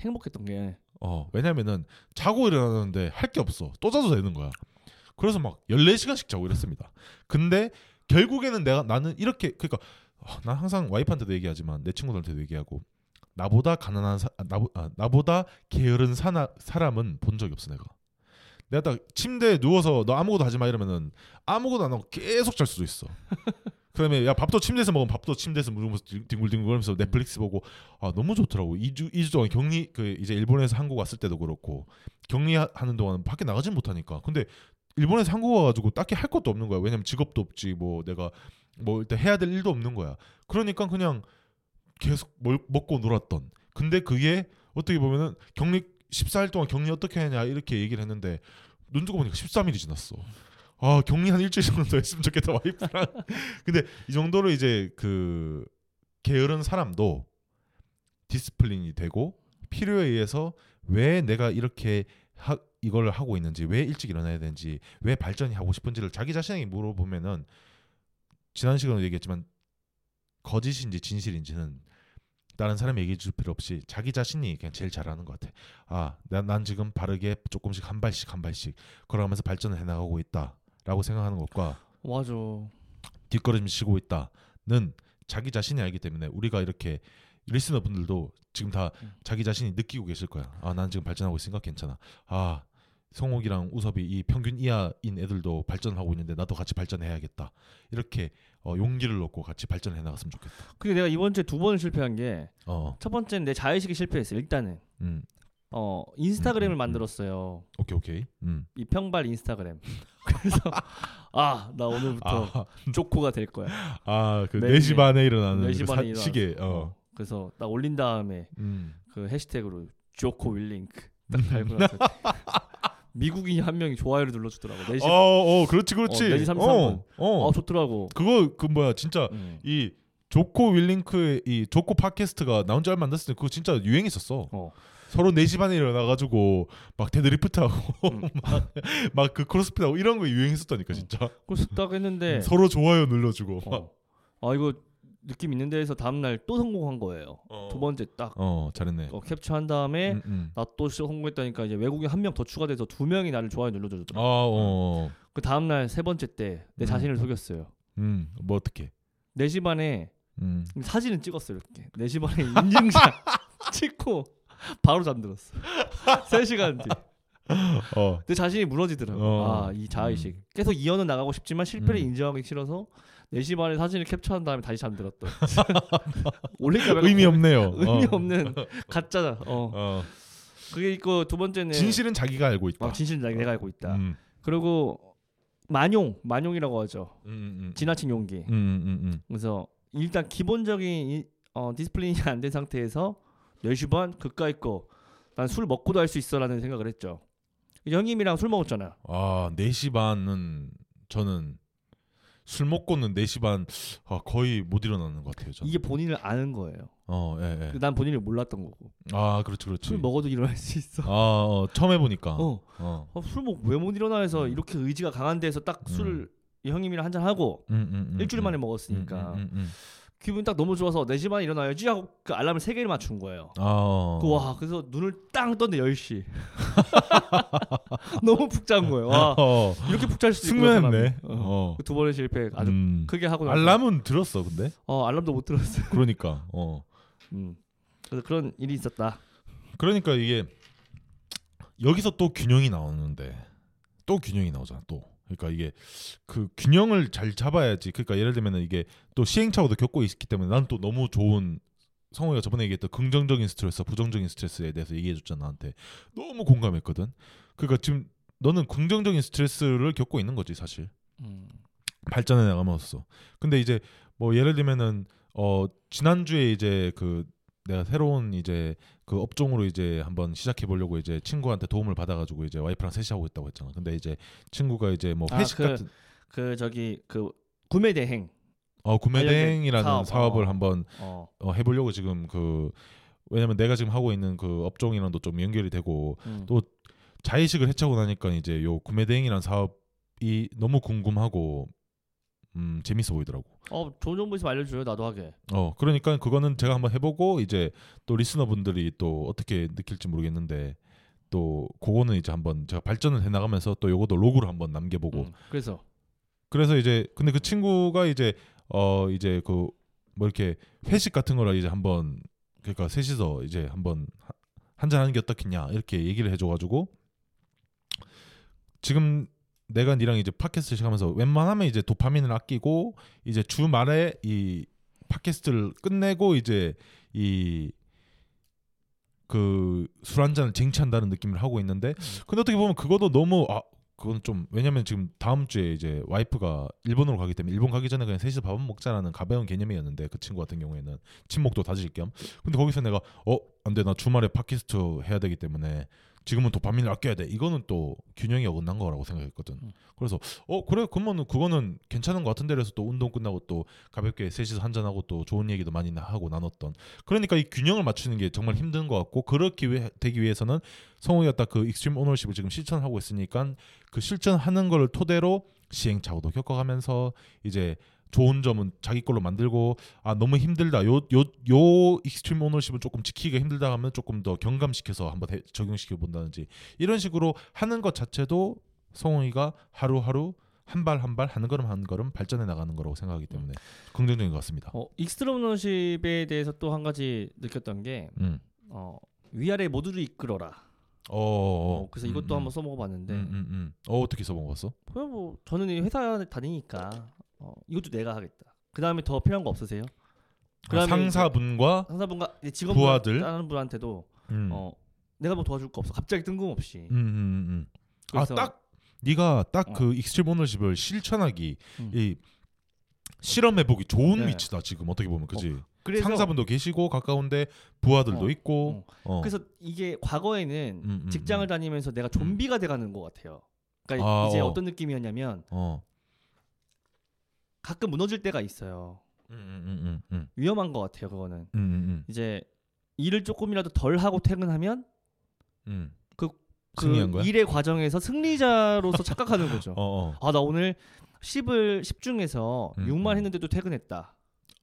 행복했던 게. 어
왜냐면은 자고 일어나는데 할 게 없어. 또 자도 되는 거야. 그래서 막 열네 시간씩 자고 이랬습니다. 근데 결국에는 내가 나는 이렇게 그러니까 어, 난 항상 와이프한테도 얘기하지만 내 친구들한테도 얘기하고 나보다 가난한 사, 아, 나보, 아, 나보다 게으른 사나, 사람은 본 적이 없어 내가. 내가 딱 침대에 누워서 너 아무것도 하지 마 이러면은 아무것도 안 하고 계속 잘 수도 있어. 그다음에 야 밥도 침대에서 먹으면 밥도 침대에서 물으면서 뭐 뒹굴뒹굴거면서 넷플릭스 보고 아 너무 좋더라고. 2주 2주 동안 격리 그 이제 일본에서 한국 왔을 때도 그렇고 격리하는 동안 밖에 나가진 못하니까. 근데 일본에서 한국 와가지고 딱히 할 것도 없는 거야. 왜냐면 직업도 없지 뭐 내가 뭐 일단 해야 될 일도 없는 거야. 그러니까 그냥 계속 멀, 먹고 놀았던. 근데 그게 어떻게 보면은 격리 14일 동안 격리 어떻게 하냐 이렇게 얘기를 했는데 눈 뜨고 보니까 13일이 지났어. 아 격리 한 일주일 정도 더 했으면 좋겠다 와이프랑. 근데 이 정도로 이제 그 게으른 사람도 디스플린이 되고 필요에 의해서 왜 내가 이렇게 하, 이걸 하고 있는지 왜 일찍 일어나야 되는지 왜 발전이 하고 싶은지를 자기 자신에게 물어보면은 지난 시간에 얘기했지만 거짓인지 진실인지는 다른 사람 얘기해 줄 필요 없이 자기 자신이 그냥 제일 잘하는 것 같아. 아, 난, 난 지금 바르게 조금씩 한 발씩 한 발씩 걸어가면서 발전을 해 나가고 있다라고 생각하는 것과 맞아. 뒷걸음 치고 있다는 자기 자신이 알기 때문에 우리가 이렇게 리스너분들도 지금 다 음. 자기 자신이 느끼고 계실 거야. 아, 난 지금 발전하고 있으니까 괜찮아. 아, 성욱이랑 우섭이 이 평균 이하인 애들도 발전하고 있는데 나도 같이 발전해야겠다 이렇게 어, 용기를 얻고 같이 발전해 나갔으면 좋겠다.
그리 내가 이번 주에 두 번 실패한 게첫 어. 번째는 내 자의식이 실패했어. 일단은 음. 어 인스타그램을 음, 음, 음. 만들었어요.
오케이 오케이. 음.
이 평발 인스타그램. 그래서 아 나 오늘부터 아, 조코가 될 거야.
아그 4시 반에 일어나는 4시 반에 일 시계. 어. 어
그래서 딱 올린 다음에 음. 그 해시태그로 조코 윌링크 딱 달고 나서 미국인 이한 명이 좋아요를 눌러주더라고.
내심. 네 어, 어, 그렇지, 그렇지. 어, 내심 3 어,
어. 어, 좋더라고.
그거 그 뭐야, 진짜 음. 이 조코 윌링크의 이 조코 팟캐스트가 나온 지 얼마 안 됐을 때 그거 진짜 유행했었어. 어. 서로 4시 반에 일어나가지고 막 데드리프트하고 음. 막그 크로스핏하고 이런 거 유행했었다니까 어. 진짜.
그거 쓰다고 했는데 음.
서로 좋아요 눌러주고. 어.
아 이거 느낌 있는 데에서 다음날 또 성공한 거예요. 어. 두 번째 딱
어, 잘했네. 어,
캡처한 다음에 음, 음. 나또 성공했다니까 이제 외국인 한 명 더 추가돼서 두 명이 나를 좋아요 눌러줬더라고요. 아, 어, 어, 어, 그 다음날 세 번째 때내 음. 자신을 속였어요.
음, 뭐 어떻게?
네시 반에 음. 사진은 찍었어요 이렇게 4시 반에 인증샷 찍고 바로 잠들었어 세시간뒤 어. 내 자신이 무너지더라고 어. 아이 자의식 음. 계속 이어는 나가고 싶지만 실패를 음. 인정하기 싫어서 4시 반에 사진을 캡처한 다음에 다시 잠들었던.
의미 없네요.
의미 어. 없는 가짜다. 어. 어. 그게 있고 두 번째는
진실은 자기가 알고 있다.
어, 진실은 자기가 어. 알고 있다. 음. 그리고 만용, 만용이라고 하죠. 음, 음, 음. 지나친 용기. 음, 음, 그래서 일단 기본적인 어, 디스플레이가안된 상태에서 4시 반그까 있고 난 술 먹고도 할 수 있어라는 생각을 했죠. 형님이랑 술 먹었잖아.
아 4시 반은 저는 술 먹고는 4시 반 아, 거의 못 일어나는 것 같아요.
저는. 이게 본인을 아는 거예요. 어, 예, 예. 그 난 본인을 몰랐던 거고.
아, 그렇지, 그렇지.
술 먹어도 일어날 수 있어. 아, 어,
처음 해보니까. 어,
어. 어 술 먹 왜 못 일어나 해서 음. 이렇게 의지가 강한 데서 딱술 음. 형님이랑 한 잔 하고 음, 음, 음, 일주일 만에 음. 먹었으니까. 기분 딱 너무 좋아서 4시반에 일어나야지 하고 그 알람을 3개를 맞춘 거예요. 어. 그 와, 그래서 눈을 땅 떴는데 10시. 너무 푹 잔 거예요. 와, 어. 이렇게 푹 잘 수도 숙면했네. 어. 그 번의 실패 아주 음. 크게 하고
나서. 알람은 들었어, 근데?
어, 알람도 못 들었어.
그러니까. 어.
음. 그래서 그런 일이 있었다.
그러니까 이게 여기서 또 균형이 나오는데 또 균형이 나오잖아, 또. 그러니까 이게 그 균형을 잘 잡아야지. 그러니까 예를 들면 이게 또 시행착오도 겪고 있기 때문에 난 또 너무 좋은 성우가 저번에 얘기했던 긍정적인 스트레스, 와 부정적인 스트레스에 대해서 얘기해줬잖아 나한테 너무 공감했거든. 그러니까 지금 너는 긍정적인 스트레스를 겪고 있는 거지 사실. 음. 발전해 나가면서. 근데 이제 뭐 예를 들면은 어 지난주에 이제 그 내가 새로운 이제 그 업종으로 이제 한번 시작해 보려고 이제 친구한테 도움을 받아가지고 이제 와이프랑 셋이 하고 있다고 했잖아. 근데 이제 친구가 이제 뭐 아, 회식 아, 그, 같은
그 저기 그 구매 대행
어 구매 대행이라는 사업. 사업을 어. 한번 어. 어, 해보려고 지금 그 왜냐면 내가 지금 하고 있는 그 업종이랑도 좀 연결이 되고 음. 또 자의식을 해차고 나니까 이제 요 구매 대행이라는 사업이 너무 궁금하고 음, 재밌어 보이더라고.
어, 좋은 정보 있으면 알려줘요. 나도 하게.
어, 그러니까 그거는 제가 한번 해보고 이제 또 리스너분들이 또 어떻게 느낄지 모르겠는데 또 그거는 이제 한번 제가 발전을 해나가면서 또 요것도 로그로 한번 남겨보고. 음,
그래서
그래서 이제 근데 그 친구가 이제 어 이제 그 뭐 이렇게 회식 같은 거를 이제 한번 그러니까 셋이서 이제 한번 한잔 하는 게 어떻겠냐 이렇게 얘기를 해줘가지고 지금 내가 니랑 이제 팟캐스트 시작하면서 웬만하면 이제 도파민을 아끼고 이제 주말에 이 팟캐스트를 끝내고 이제 이 그 술 한잔을 쟁취한다는 느낌을 하고 있는데 음. 근데 어떻게 보면 그것도 너무 아 그건 좀 왜냐면 지금 다음 주에 이제 와이프가 일본으로 가기 때문에 일본 가기 전에 그냥 셋이서 밥은 먹자라는 가벼운 개념이었는데 그 친구 같은 경우에는 친목도 다질 겸 근데 거기서 내가 어 안돼 나 주말에 팟캐스트 해야 되기 때문에 지금은 도파민을 아껴야 돼. 이거는 또 균형이 어긋난 거라고 생각했거든. 음. 그래서 어 그래 그러면 그거는 괜찮은 것 같은데 그래서 또 운동 끝나고 또 가볍게 셋이서 한잔하고 또 좋은 얘기도 많이 하고 나눴던. 그러니까 이 균형을 맞추는 게 정말 힘든 것 같고 그렇게 위, 되기 위해서는 성우였다 그 익스트림 오너십을 지금 실천하고 있으니까 그 실천하는 거를 토대로 시행착오도 겪어가면서 이제 좋은 점은 자기 걸로 만들고 아 너무 힘들다 요 요 요 익스트림 오너십은 조금 지키기가 힘들다 하면 조금 더 경감시켜서 한번 대, 적용시켜 본다든지 이런 식으로 하는 것 자체도 성웅이가 하루하루 한 발 한발한 걸음 하는 걸음 발전해 나가는 거라고 생각하기 때문에 긍정적인 것 같습니다.
어, 익스트림 오너십에 대해서 또 한 가지 느꼈던 게 음. 어, 위아래 모두를 이끌어라. 어, 어, 어. 어, 그래서 이것도 음, 음. 한번 써먹어봤는데.
음, 어 어떻게 써먹어어
그냥 뭐 저는 회사 다니니까 어, 이것도 내가 하겠다. 그 다음에 더 필요한 거 없으세요?
아, 그다음에 상사분과 상사분과 직원 부하들?
다른 분한테도 음. 어 내가 뭐 도와줄 거 없어. 갑자기 뜬금없이. 음, 음,
음. 아딱 네가 딱 그 익스트림 오너십을 실천하기 음. 이 실험해보기 좋은 네. 위치다 지금 어떻게 보면 그지 그래서 상사분도 계시고 가까운데 부하들도 어, 있고.
어. 어. 그래서 이게 과거에는 음, 음, 직장을 음. 다니면서 내가 음. 좀비가 돼가는 것 같아요. 그러니까 아, 이제 어. 떤 느낌이었냐면 어. 가끔 무너질 때가 있어요. 음, 위험한 것 같아요. 그거는 이제 일을 조금이라도 덜 하고 퇴근하면 그, 그 일의 과정에서 승리자로서 착각하는 거죠. 어, 아나 오늘 10을 10 중에서 음, 6만 했는데도 퇴근했다.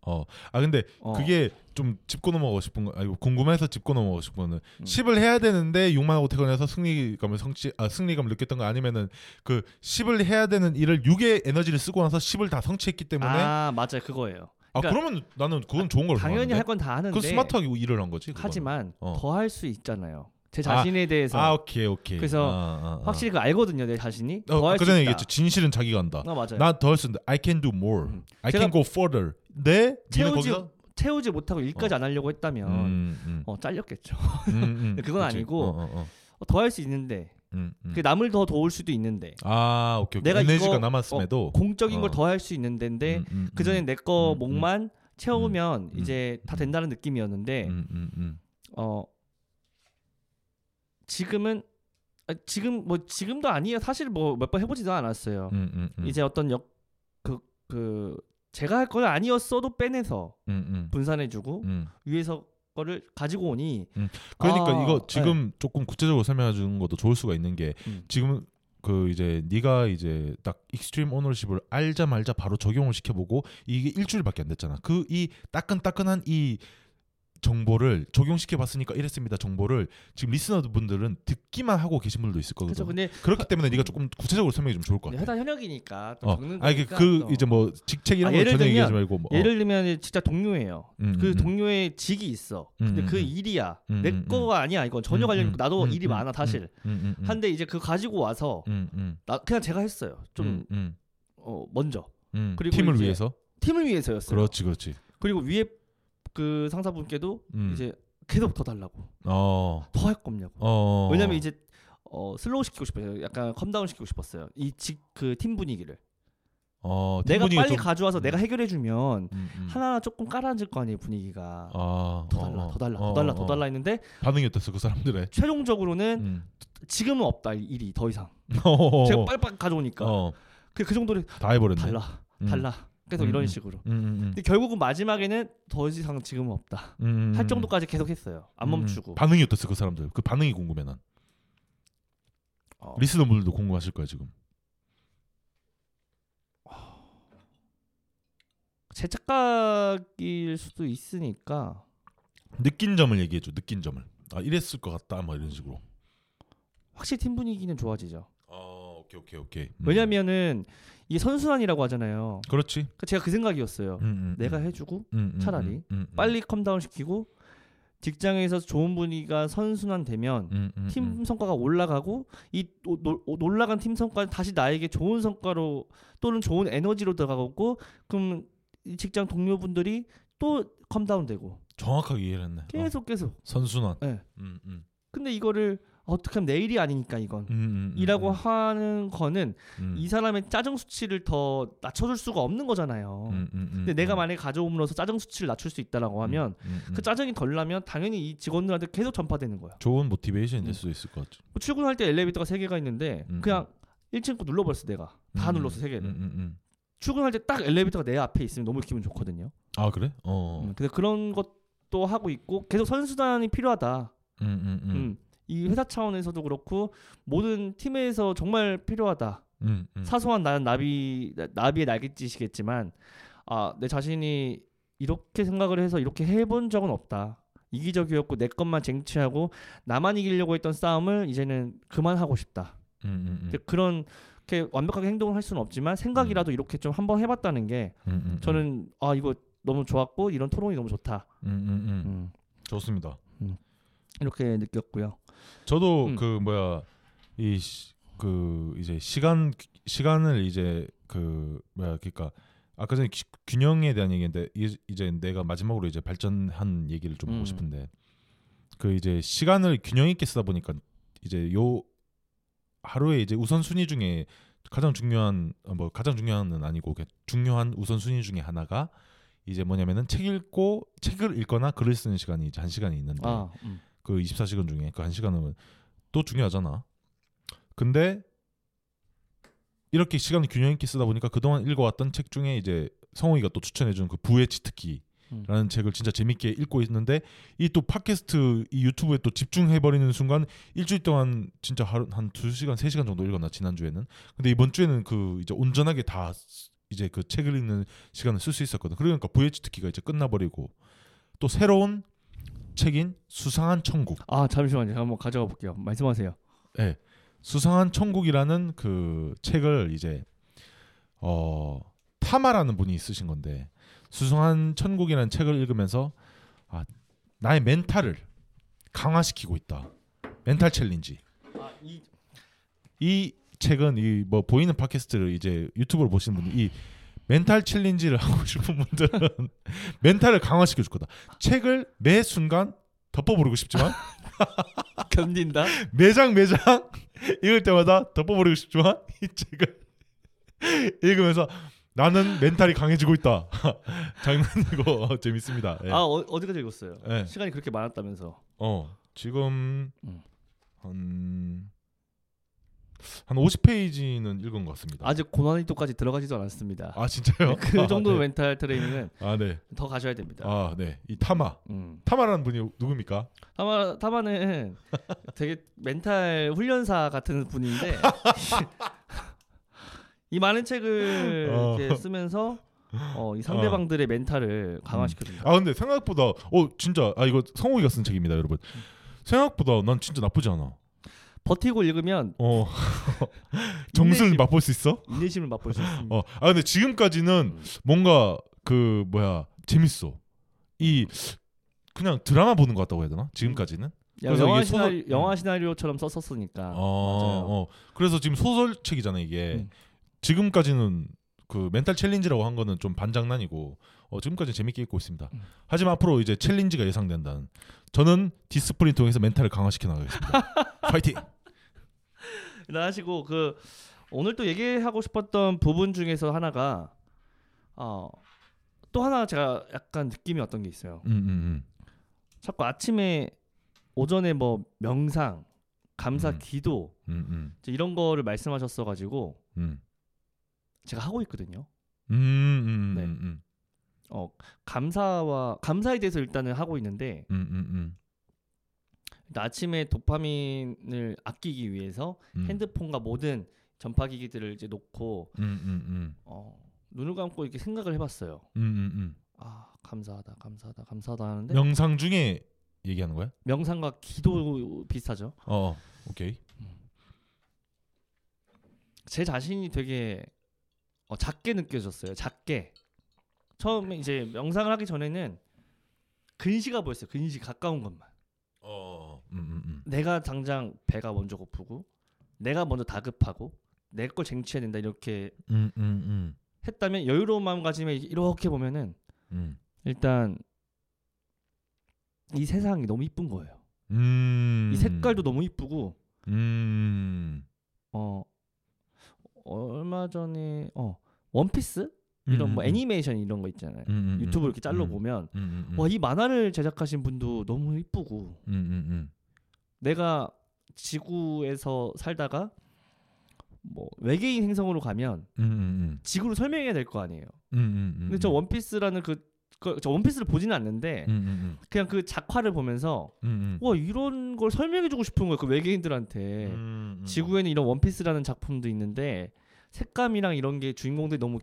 어. 아 근데 어. 그게 좀 짚고 넘어가고 싶은 거 아니고 궁금해서 짚고 넘어가고 싶은 거는 음. 10을 해야 되는데 6만 5태권에서 승리감을 성취 아 승리감을 느꼈던 거 아니면은 그 10을 해야 되는 일을 6의 에너지를 쓰고 나서 10을 다 성취했기 때문에
아, 맞아요. 그거예요.
아, 그러니까, 그러면 나는 그건 좋은 걸 당연히 할 건 다 하는데 그 스마트하게 일을 한 거지. 그거는.
하지만 어. 더할 수 있잖아요. 제 아, 자신에
아,
대해서
아 오케이 오케이
그래서
아,
아, 아. 확실히 그 알거든요 내 자신이
어, 더할 수 그 있다 얘기했죠. 진실은 자기가 한다 아, 맞아요 나 더 할 수 있다 I can do more 음. I 제가, can go further 네?
채우지 채우지 못하고 일까지 어. 안 하려고 했다면 음, 음. 어 잘렸겠죠. 음, 음. 그건 그치. 아니고 어, 어, 어. 어 더할 수 있는데 그 남을 더 도울 수도 있는데
아 오케이, 오케이. 내가 에너지가
남았음에도 어, 공적인 걸 더 할 수 있는데인데 그 전에 내 거 목만 채우면 이제 다 된다는 느낌이었는데 어 지금은 아, 지금 뭐 지금도 아니에요 사실 뭐 몇 번 해보지도 않았어요 이제 어떤 역 그그 그, 그 제가 할 거는 아니었어도 빼내서 음, 음. 분산해주고 음. 위에서 거를 가지고 오니 음.
그러니까 아, 이거 네. 지금 네. 조금 구체적으로 설명해 주는 것도 좋을 수가 있는 게 음. 지금 그 이제 네가 이제 딱 익스트림 오너십을 알자 말자 바로 적용을 시켜보고 이게 일주일밖에 안 됐잖아. 그 이 따끈따끈한 이 정보를 적용시켜 봤으니까 이랬습니다. 정보를 지금 리스너분들은 듣기만 하고 계신 분들도 있을 거거든요. 그렇죠, 그렇기 때문에 네가 조금 구체적으로 설명이 좀 좋을 것 네,
같아. 회사 현역이니까 또
적는 어, 아니 그, 그 또. 이제 뭐 직책 이런 아, 예 전혀 얘기하지 말고 뭐.
어. 예를 들면 진짜 동료예요. 음, 음, 그 음, 동료의 직이 있어. 음, 근데 그 음, 음. 일이야. 내 거가 아니야. 이건 전혀 관련 나도 일이 많아 사실. 한데 이제 그 가지고 와서 나 그냥 제가 했어요. 좀 어, 먼저.
그리고 팀을 위해서.
팀을 위해서였어요.
그렇지, 그렇지.
그리고 위에 그 상사분께도 음. 이제 계속 더 달라고 어. 더할 겁냐고 어, 어, 어. 왜냐면 이제 어, 슬로우 시키고 싶어요 약간 컴다운 시키고 싶었어요 이 직 그 팀 분위기를 어, 내가 빨리 좀... 가져와서 음. 내가 해결해 주면 음, 음. 하나 조금 깔아앉을 거 아니에요 분위기가 아, 더, 달라, 어, 더 달라 어, 더 달라 더 달라 더 달라 했는데
반응이 어땠어 그 사람들의
최종적으로는 음. 지금은 없다 일이 더 이상 제가 빨리빨리 가져오니까 그, 그 정도로 다 해버렸네 달라 음. 달라 계속 이런 음. 식으로. 음, 음, 근데 결국은 마지막에는 더 이상 지금은 없다. 할 정도까지 계속 했어요. 안 멈추고.
반응이 어땠어 그 사람들? 그 반응이 궁금해 난. 어. 리스너분들도 궁금하실 거야 지금.
아. 제 착각일 수도 있으니까
느낀 점을 얘기해 줘. 느낀 점을. 아 이랬을 것 같다. 뭐 이런 식으로.
확실히 팀 분위기는 좋아지죠.
어, 오케이 오케이 오케이.
음. 왜냐면은 이 선순환이라고 하잖아요.
그렇지. 그러니까
제가 그 생각이었어요. 음, 음, 음. 내가 해주고 음, 차라리 빨리 컴다운 시키고 직장에서 좋은 분위기가 선순환되면 음, 음, 팀 성과가 올라가고 이 오, 노, 올라간 팀 성과 다시 나에게 좋은 성과로 또는 좋은 에너지로 들어가고 그럼 직장 동료분들이 또 컴다운되고
정확하게 이해 했네.
계속 어. 계속
선순환. 네. 음,
근데 이거를 어떻게 하면 내일이 아니니까 이건 음, 음, 음 이라고 음. 하는 거는 음. 이 사람의 짜증 수치를 더 낮춰줄 수가 없는 거잖아요. 근데 내가 만약에 가져옴으로써 짜증 수치를 낮출 수 있다라고 하면 그 짜증이 덜 나면 당연히 이 직원들한테 계속 전파되는 거야.
좋은 모티베이션이 될 수도 있을 것 같죠. 뭐
출근할 때 엘리베이터가 세 개가 있는데 그냥 1층 거 눌러버렸어 내가 다 눌렀어 세 개를. 출근할 때 딱 엘리베이터가 내 앞에 있으면 너무 기분 좋거든요.
아 그래? 어.
근데 그런 것도 하고 있고 계속 선수단이 필요하다. 음, 음, 음. 이 회사 차원에서도 그렇고 모든 팀에서 정말 필요하다. 음, 음. 사소한 나는 나비 나비의 날갯짓이겠지만 아 내 자신이 이렇게 생각을 해서 이렇게 해본 적은 없다. 이기적이었고 내 것만 쟁취하고 나만 이기려고 했던 싸움을 이제는 그만하고 싶다. 음, 음, 음. 그런 이렇게 완벽하게 행동을 할 수는 없지만 생각이라도 음. 이렇게 좀 한번 해봤다는 게 저는 아 이거 너무 좋았고 이런 토론이 너무 좋다.
좋습니다.
이렇게 느꼈고요.
저도 음. 그 뭐야 이 그 이제 시간 시간을 이제 그 뭐야 그니까 아까 전에 기, 균형에 대한 얘기인데 이제 내가 마지막으로 이제 발전한 얘기를 좀 음. 하고 싶은데 그 이제 시간을 균형 있게 쓰다 보니까 이제 요 하루에 이제 우선 순위 중에 가장 중요한 어, 뭐 가장 중요한은 아니고 중요한 우선 순위 중에 하나가 이제 뭐냐면은 책 읽고 책을 읽거나 글을 쓰는 시간이 이제 한 시간이 있는데 아, 음. 그 24시간 중에 그 한시간은또 중요하잖아. 근데 이렇게 시간을 균형 있게 쓰다 보니까 그동안 읽어왔던 책 중에 이제 성우이가 또 추천해준 그 부의 치트키라는 음. 책을 진짜 재밌게 읽고 있는데 이 또 팟캐스트 이 유튜브에 또 집중해버리는 순간 일주일 동안 진짜 하루 한두 시간 세 시간 정도 읽었나 지난 주에는 근데 이번 주에는 그 이제 온전하게 다 이제 그 책을 읽는 시간을 쓸 수 있었거든 그러니까 부의 치트키가 이제 끝나버리고 또 새로운 책인 수상한 천국.
아잠시만 제가 한번 가져가 볼게요. 말씀하세요.
네. 수상한 천국이라는 그 책을 이제 어 타마라는 분이 쓰신 건데 수상한 천국이라는 책을 읽으면서 아 나의 멘탈을 강화시키고 있다. 멘탈 챌린지. 아, 이... 이 책은 이 뭐 보이는 팟캐스트를 이제 유튜브로 보시는 분이 멘탈 챌린지를 하고 싶은 분들은 멘탈을 강화시켜 줄 거다. 책을 매 순간 덮어버리고 싶지만
견딘다.
매장 매장 읽을 때마다 덮어버리고 싶지만 이 책을 읽으면서 나는 멘탈이 강해지고 있다. 장난이고 재밌습니다.
예. 아 어, 디까지 읽었어요? 예. 시간이 그렇게 많았다면서?
어 지금 음. 한한 50페이지는 읽은 것 같습니다.
아직 고난이도까지 들어가지도 않았습니다.
아 진짜요? 네,
그 아, 정도
아, 네.
멘탈 트레이닝은 아, 네. 더 가셔야 됩니다.
아 네.
이 타마. 음. 타마라는 분이 누굽니까? 타마 타마는 되게 멘탈 훈련사 같은 분인데 이 많은 책을 어. 이렇게 쓰면서 어, 이 상대방들의 아. 멘탈을 음.
강화시켜준다. 아 근데 생각보다 어 진짜 아 이거 성우이가 쓴 책입니다, 여러분. 음. 생각보다 난 진짜 나쁘지 않아.
버티고 읽으면 어.
정수를 인내심, 맛볼 수 있어?
인내심을 맛볼 수있습 어.
아 근데 지금까지는 음. 뭔가 그 뭐야 재밌어. 이 그냥 드라마 보는 것 같다고 해야 되나? 지금까지는? 음. 야,
영화, 시나리, 소 음. 영화 시나리오처럼 썼었으니까. 어,
어. 그래서 지금 소설책이잖아 이게. 음. 지금까지는 그 멘탈 챌린지라고 한 거는 좀 반장난이고 어, 지금까지 재밌게 읽고 있습니다. 음. 하지만 앞으로 이제 챌린지가 예상된다는 저는 디스플린 통해서 멘탈을 강화시켜 나가겠습니다. 파이팅!
일단 하시고 그 오늘 또 얘기하고 싶었던 부분 중에서 하나가 어, 또 하나 제가 약간 느낌이 어떤 게 있어요. 음, 음, 음. 자꾸 아침에 오전에 뭐 명상, 감사, 음. 기도 음, 음. 이런 거를 말씀하셨어가지고 제가 하고 있거든요. 네. 어 감사와 감사에 대해서 일단은 하고 있는데 그러니까 아침에 도파민을 아끼기 위해서 음. 핸드폰과 모든 전파기기들을 이제 놓고 음, 음, 음. 어, 눈을 감고 이렇게 생각을 해봤어요. 음, 아 감사하다, 감사하다, 감사하다 하는데
명상 중에 얘기하는 거야?
명상과 기도 비슷하죠.
어, 어. 오케이.
제 자신이 되게 어, 작게 느껴졌어요. 작게. 처음에 이제 명상을 하기 전에는 근시가 보였어요. 근시 가까운 것만. 내가 당장 배가 먼저 고프고 내가 먼저 다급하고 내 걸 쟁취해야 된다 이렇게 음, 음, 음. 했다면 여유로운 마음가짐에 이렇게 보면은 음. 일단 이 세상이 너무 이쁜 거예요. 음. 이 색깔도 너무 이쁘고 음. 어 얼마 전에 어 원피스 이런 뭐 애니메이션 이런 거 있잖아요. 유튜브 이렇게 잘라 보면 와이 만화를 제작하신 분도 너무 이쁘고 내가 지구에서 살다가 뭐 외계인 행성으로 가면 음, 음. 음. 지구를 설명해야 될 거 아니에요. 음, 음, 음, 근데 저 원피스라는 그저 그, 원피스를 보지는 않는데 그냥 그 작화를 보면서 와 이런 걸 설명해주고 싶은 거예요 그 외계인들한테 지구에는 이런 원피스라는 작품도 있는데 색감이랑 이런 게 주인공들이 너무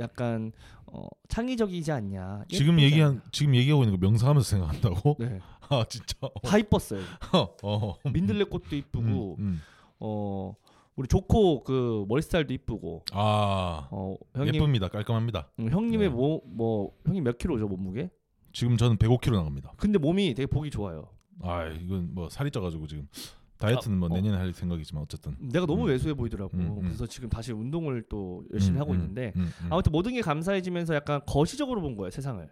약간 어, 창의적이지 않냐
지금 얘기한 지금 얘기하고 있는 거 명상하면서 생각한다고? 네. 아 진짜.
다 이뻤어요. 어, 어. 민들레 꽃도 이쁘고 음, 음. 어 우리 조코 그 머리스타일도 이쁘고.
아. 어 형님 예쁩니다. 깔끔합니다.
음, 형님의 뭐뭐 네. 뭐, 뭐, 형님 몇 킬로죠 몸무게?
지금 저는 105kg 나갑니다.
근데 몸이 되게 보기 좋아요.
아 이건 뭐 살이 쪄가지고 지금 다이어트는 아, 뭐 어. 내년에 어. 할 생각이지만 어쨌든
내가 너무 음. 왜소해 보이더라고 음, 음. 그래서 지금 다시 운동을 또 음, 열심히 하고 음, 있는데 음, 아무튼 모든 게 감사해지면서 약간 거시적으로 본 거예요 세상을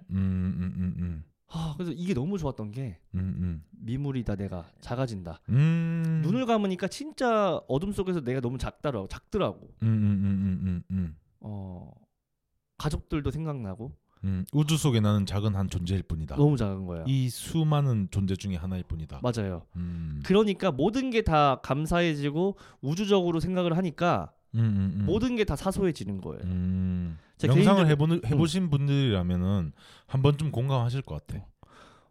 아, 그래서 이게 너무 좋았던 게 음, 음. 미물이다 내가 작아진다 음. 눈을 감으니까 진짜 어둠 속에서 내가 너무 작다라고 작더라고 음, 음, 음, 어 가족들도 생각나고
우주 속에 나는 작은 한 존재일 뿐이다
너무 작은 거야
이 수많은 존재 중에 하나일 뿐이다
맞아요 그러니까 모든 게 다 감사해지고 우주적으로 생각을 하니까 모든 게 다 사소해지는 거예요
명상을 해보는 음. 해보신 음. 분들이라면은 한 번쯤 공감하실 것 같아.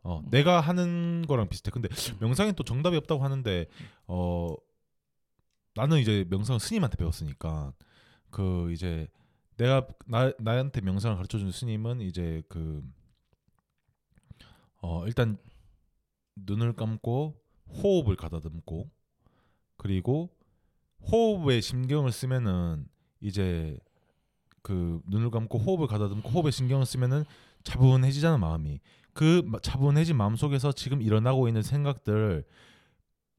어, 음. 내가 하는 거랑 비슷해. 근데 명상에 또 정답이 없다고 하는데 어 나는 이제 명상을 스님한테 배웠으니까 그 이제 내가 나 나한테 명상을 가르쳐 준 스님은 이제 그 어, 일단 눈을 감고 호흡을 가다듬고 그리고 호흡에 신경을 쓰면은 이제 그 눈을 감고 호흡을 가다듬고 호흡에 신경을 쓰면은 차분해지잖아 마음이 그 차분해진 마음 속에서 지금 일어나고 있는 생각들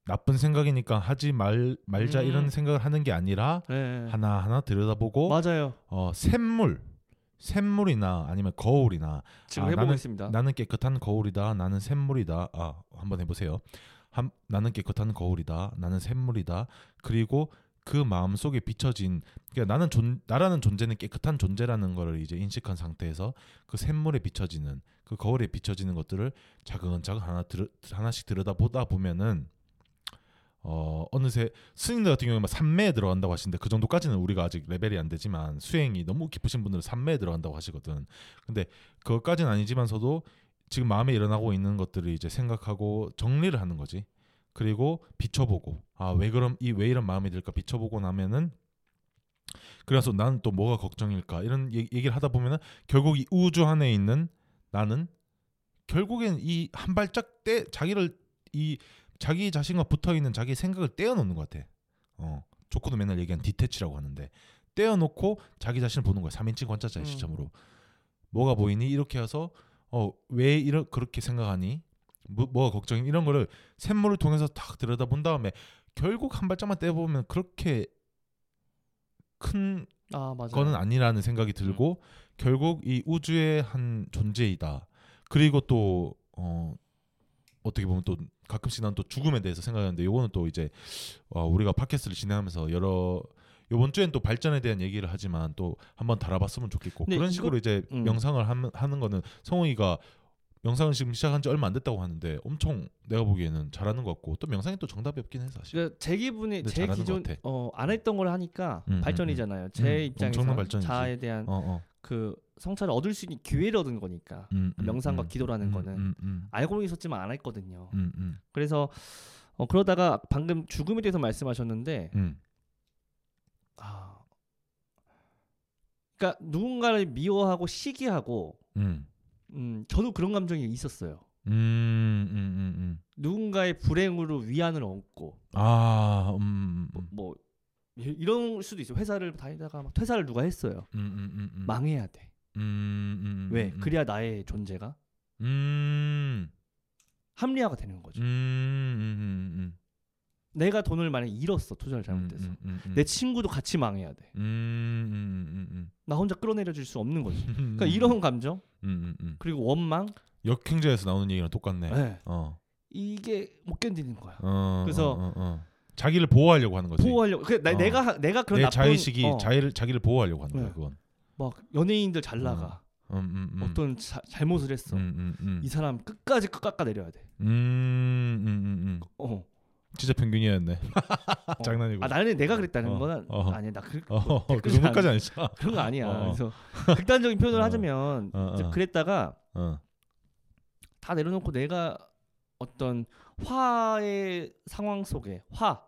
나쁜 생각이니까 하지 말 말자 음. 이런 생각을 하는 게 아니라 네. 하나 하나 들여다보고
맞아요.
어 샘물 샘물이나 아니면 거울이나 지금 아, 해보겠습니다. 나는, 나는, 깨끗한 거울이다. 나는 샘물이다. 아 한번 해보세요. 한, 나는 깨끗한 거울이다. 나는 샘물이다. 그리고 그 마음 속에 비춰진 그러니까 나는 존 나라는 존재는 깨끗한 존재라는 거를 이제 인식한 상태에서 그 샘물에 비춰지는 그 거울에 비춰지는 것들을 차근자근 하나 들 하나씩 들여다 보다 보면은 어 어느새 스님들 같은 경우에 막삼매에 들어간다고 하시는데 그 정도까지는 우리가 아직 레벨이 안 되지만 수행이 너무 깊으신 분들은 삼매에 들어간다고 하시거든. 근데 그것까지는 아니지만서도 지금 마음에 일어나고 있는 것들을 이제 생각하고 정리를 하는 거지. 그리고 비춰보고 아 왜 그럼 이 왜 이런 마음이 들까 비춰보고 나면은 그래서 나는 또 뭐가 걱정일까 이런 얘기를 하다 보면은 결국 이 우주 안에 있는 나는 결국엔 이 한 발짝 떼 자기를 이 자기 자신과 붙어 있는 자기 생각을 떼어놓는 것 같아. 어조커도 맨날 얘기한 디테치라고 하는데 떼어놓고 자기 자신을 보는 거야. 3인칭 관찰자의 음. 시점으로 뭐가 보이니 이렇게 해서 어 왜 이렇게 그렇게 생각하니 뭐, 뭐가 걱정이 이런 거를 샘물을 통해서 탁 들여다본 다음에 결국 한 발짝만 떼보면 그렇게 큰 아, 거는 아니라는 생각이 들고 음. 결국 이 우주의 한 존재이다. 그리고 또 어, 어떻게 보면 또 가끔씩 난 또 죽음에 대해서 생각하는데 요거는 또 이제 어, 우리가 팟캐스트를 진행하면서 여러 요번 주엔 또 발전에 대한 얘기를 하지만 또 한번 달아봤으면 좋겠고 그런 식으로 이 이제 음. 명상을 하는, 하는 거는 성우이가 명상은 지금 시작한 지 얼마 안 됐다고 하는데 엄청 내가 보기에는 잘하는 것 같고 또 명상이 또 정답이 없긴 해서 사실.
그러니까 제 기분이 제 기존 어안 했던 걸 하니까 음, 음 발전이잖아요. 음. 제 음, 입장에서 자에 대한 어, 어. 그 성찰을 얻을 수 있는 기회를 얻은 거니까 음, 음 명상과 기도라는 거는 알고는 있었지만 안 했거든요. 그래서 어, 그러다가 방금 죽음에 대해서 말씀하셨는데 아. 그러니까 누군가를 미워하고 시기하고 음. 음, 저도 그런 감정이 있었어요. 음, 음, 음, 음. 누군가의 불행으로 위안을 얻고. 아, 음, 뭐, 뭐 이런 수도 있어요. 회사를 다니다가 막 퇴사를 누가 했어요. 음, 음, 음, 망해야 돼. 음, 왜? 그래야 나의 존재가 합리화가 되는 거죠. 음, 내가 돈을 만약 잃었어 투자를 음, 잘못해서 음, 음, 음, 내 친구도 같이 망해야 돼. 음, 음, 나 혼자 끌어내려 줄 수 없는 거지. 그러니까 이런 감정 그리고 원망
역행자에서 나오는 얘기랑 똑같네. 네. 어.
이게 못 견디는 거야. 어, 그래서 어, 어, 어.
자기를 보호하려고 하는 거지.
보호하려고. 그 그러니까 내가 내가 그런
내 자의식이 자기를 자기를 보호하려고 하는 거야. 네. 그건
막 연예인들 잘 나가. 음, 음, 음. 어떤 자, 잘못을 했어. 이 사람 끝까지 끝 깎아 내려야 돼.
어, 진짜 평균이었네.
어. 장난이고. 아 나는 내가 그랬다는 어. 건 어. 아니야. 나 그, 어. 그, 그 정도까지 아니잖 그런 거 아니야. 어. 그래서 극단적인 표현을 어. 하자면 어, 그랬다가 다 내려놓고 내가 어떤 화의 상황 속에 화,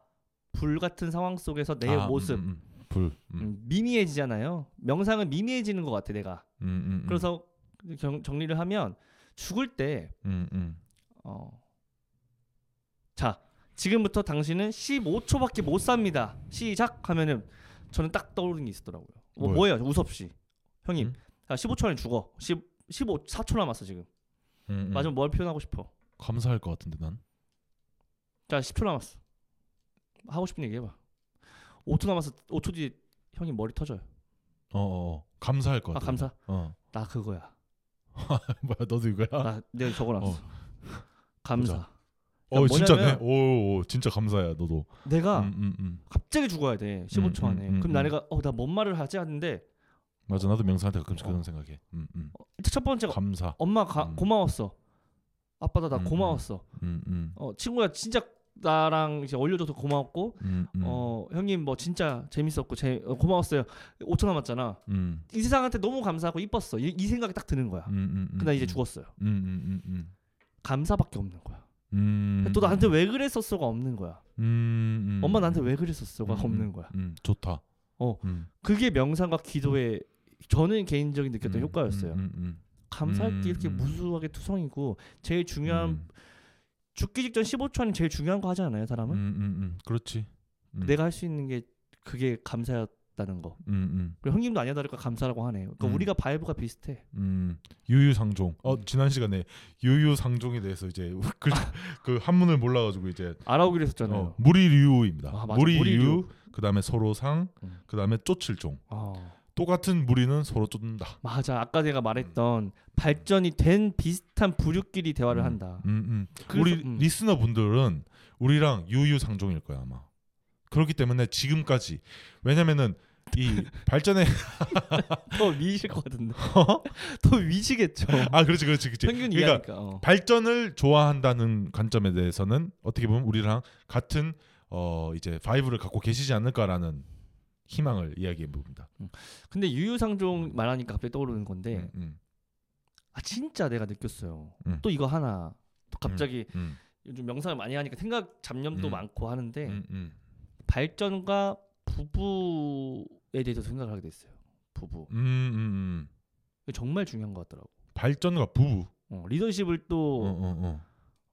불 같은 상황 속에서 내 아, 모습 음, 음. 음. 불 음. 음. 미미해지잖아요. 명상은 미미해지는 것 같아 내가. 음, 그래서 정, 정리를 하면 죽을 때 어. 자 지금부터 당신은 15초밖에 못 삽니다. 시작 하면은 저는 딱 떠오르는 게 있었더라고요. 뭐, 뭐예요? 우섭 씨. 형님. 음? 15초 아, 안에 죽어. 1 5 4초 남았어, 지금. 음, 음, 마지막 뭘 표현하고 싶어?
감사할 것 같은데 난.
자, 10초 남았어. 하고 싶은 얘기 해 봐. 5초 남았어. 5초 뒤에 형이 머리 터져요.
어, 어. 어. 감사할
것 같아. 아, 감사. 어. 나 그거야.
뭐야, 너도 이거야? 나
내가 적어 놨어. 어. 감사. 보자.
어그러니 어, 진짜네. 오, 오, 진짜 감사해 너도.
내가 음, 음, 음. 갑자기 죽어야 돼 15초 음, 음, 안에. 음, 그럼 어, 나 내가 어나뭔 말을 하지 하는데.
맞아 나도 명사한테 가끔씩 어. 그런 생각해.
어, 첫 번째가 감사. 엄마 가, 고마웠어. 아빠 나, 나 고마웠어. 어 친구야 진짜 나랑 이제 올려줘서 고마웠고 어 형님 뭐 진짜 재밌었고 제, 어, 고마웠어요. 5초 남았잖아. 이 세상한테 너무 감사하고 이뻤어. 이, 이 생각이 딱 드는 거야. 근데 이제 죽었어요. 감사밖에 없는 거야. 음. 또 나한테 왜 그랬었어가 없는 거야. 음, 음. 엄마 나한테 왜 그랬었어가 음, 없는 음, 거야.
음. 좋다.
어, 그게 명상과 기도의 저는 개인적인 느꼈던 효과였어요. 감사할 게 이렇게 무수하게 투성이고 제일 중요한 죽기 직전 15초 안에 제일 중요한 거 하지 않아요, 사람은?
그렇지.
내가 할 수 있는 게 그게 감사였. 다는 거. 음, 음. 그리고 형님도 아니야 다를까 감사라고 하네. 그러니까 음. 우리가 바이브가 비슷해. 음.
유유상종. 어 음. 지난 시간에 유유상종에 대해서 이제 그, 그 한문을 몰라가지고 이제
알아오기로 했었잖아요. 어,
무리류입니다. 아, 무리류, 그 다음에 서로상, 음. 그 다음에 쫓을종. 어. 똑같은 무리는 서로 쫓는다.
맞아. 아까 제가 말했던 발전이 된 비슷한 부류끼리 대화를 한다.
그래서, 우리 리스너 분들은 우리랑 유유상종일 거야 아마. 그렇기 때문에 지금까지 왜냐면은 이 발전에
더 미실 것 같은데 어? 더 위지겠죠.
아 그렇지 그렇지 그렇지. 평균 그러니까 이하니까. 어. 발전을 좋아한다는 관점에 대해서는 어떻게 보면 우리랑 같은 어 이제 바이브를 갖고 계시지 않을까라는 희망을 이야기해 봅니다. 음.
근데 유유상종 말하니까 갑자기 떠오르는 건데 음, 음. 아 진짜 내가 느꼈어요. 음. 또 이거 하나 또 음, 갑자기 요즘 명상을 많이 하니까 생각 잡념도 많고 하는데 발전과 부부 에 대해서 생각을 하게 됐어요. 부부. 음, 음, 음. 정말 중요한 것 같더라고.
발전과 부부.
어, 리더십을 또 어, 어, 어.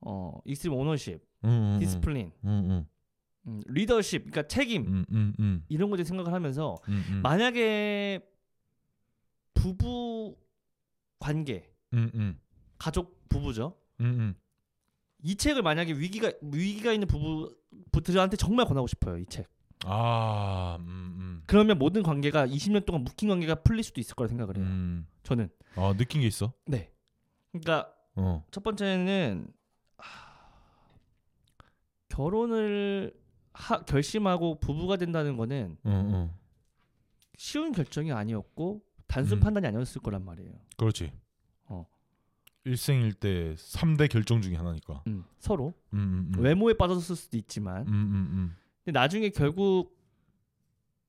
어 익스트림 오너십, 음, 음, 음. 디스플린, 음, 음, 음. 리더십, 그러니까 책임 이런 것들 생각을 하면서 만약에 부부 관계, 가족 부부죠. 이 책을 만약에 위기가 위기가 있는 부부들한테 부 정말 권하고 싶어요. 이 책. 아, 그러면 모든 관계가 20년 동안 묶인 관계가 풀릴 수도 있을 거라 생각을 해요. 음. 저는.
아 느낀 게 있어?
네. 그러니까 어. 첫 번째는 하... 결혼을 하... 결심하고 부부가 된다는 거는 어, 어. 쉬운 결정이 아니었고 단순 음. 판단이 아니었을 거란 말이에요.
그렇지. 어. 일생일 대 3대 결정 중에 하나니까. 음,
서로 음, 음, 음. 외모에 빠졌을 수도 있지만. 음, 근데 나중에 결국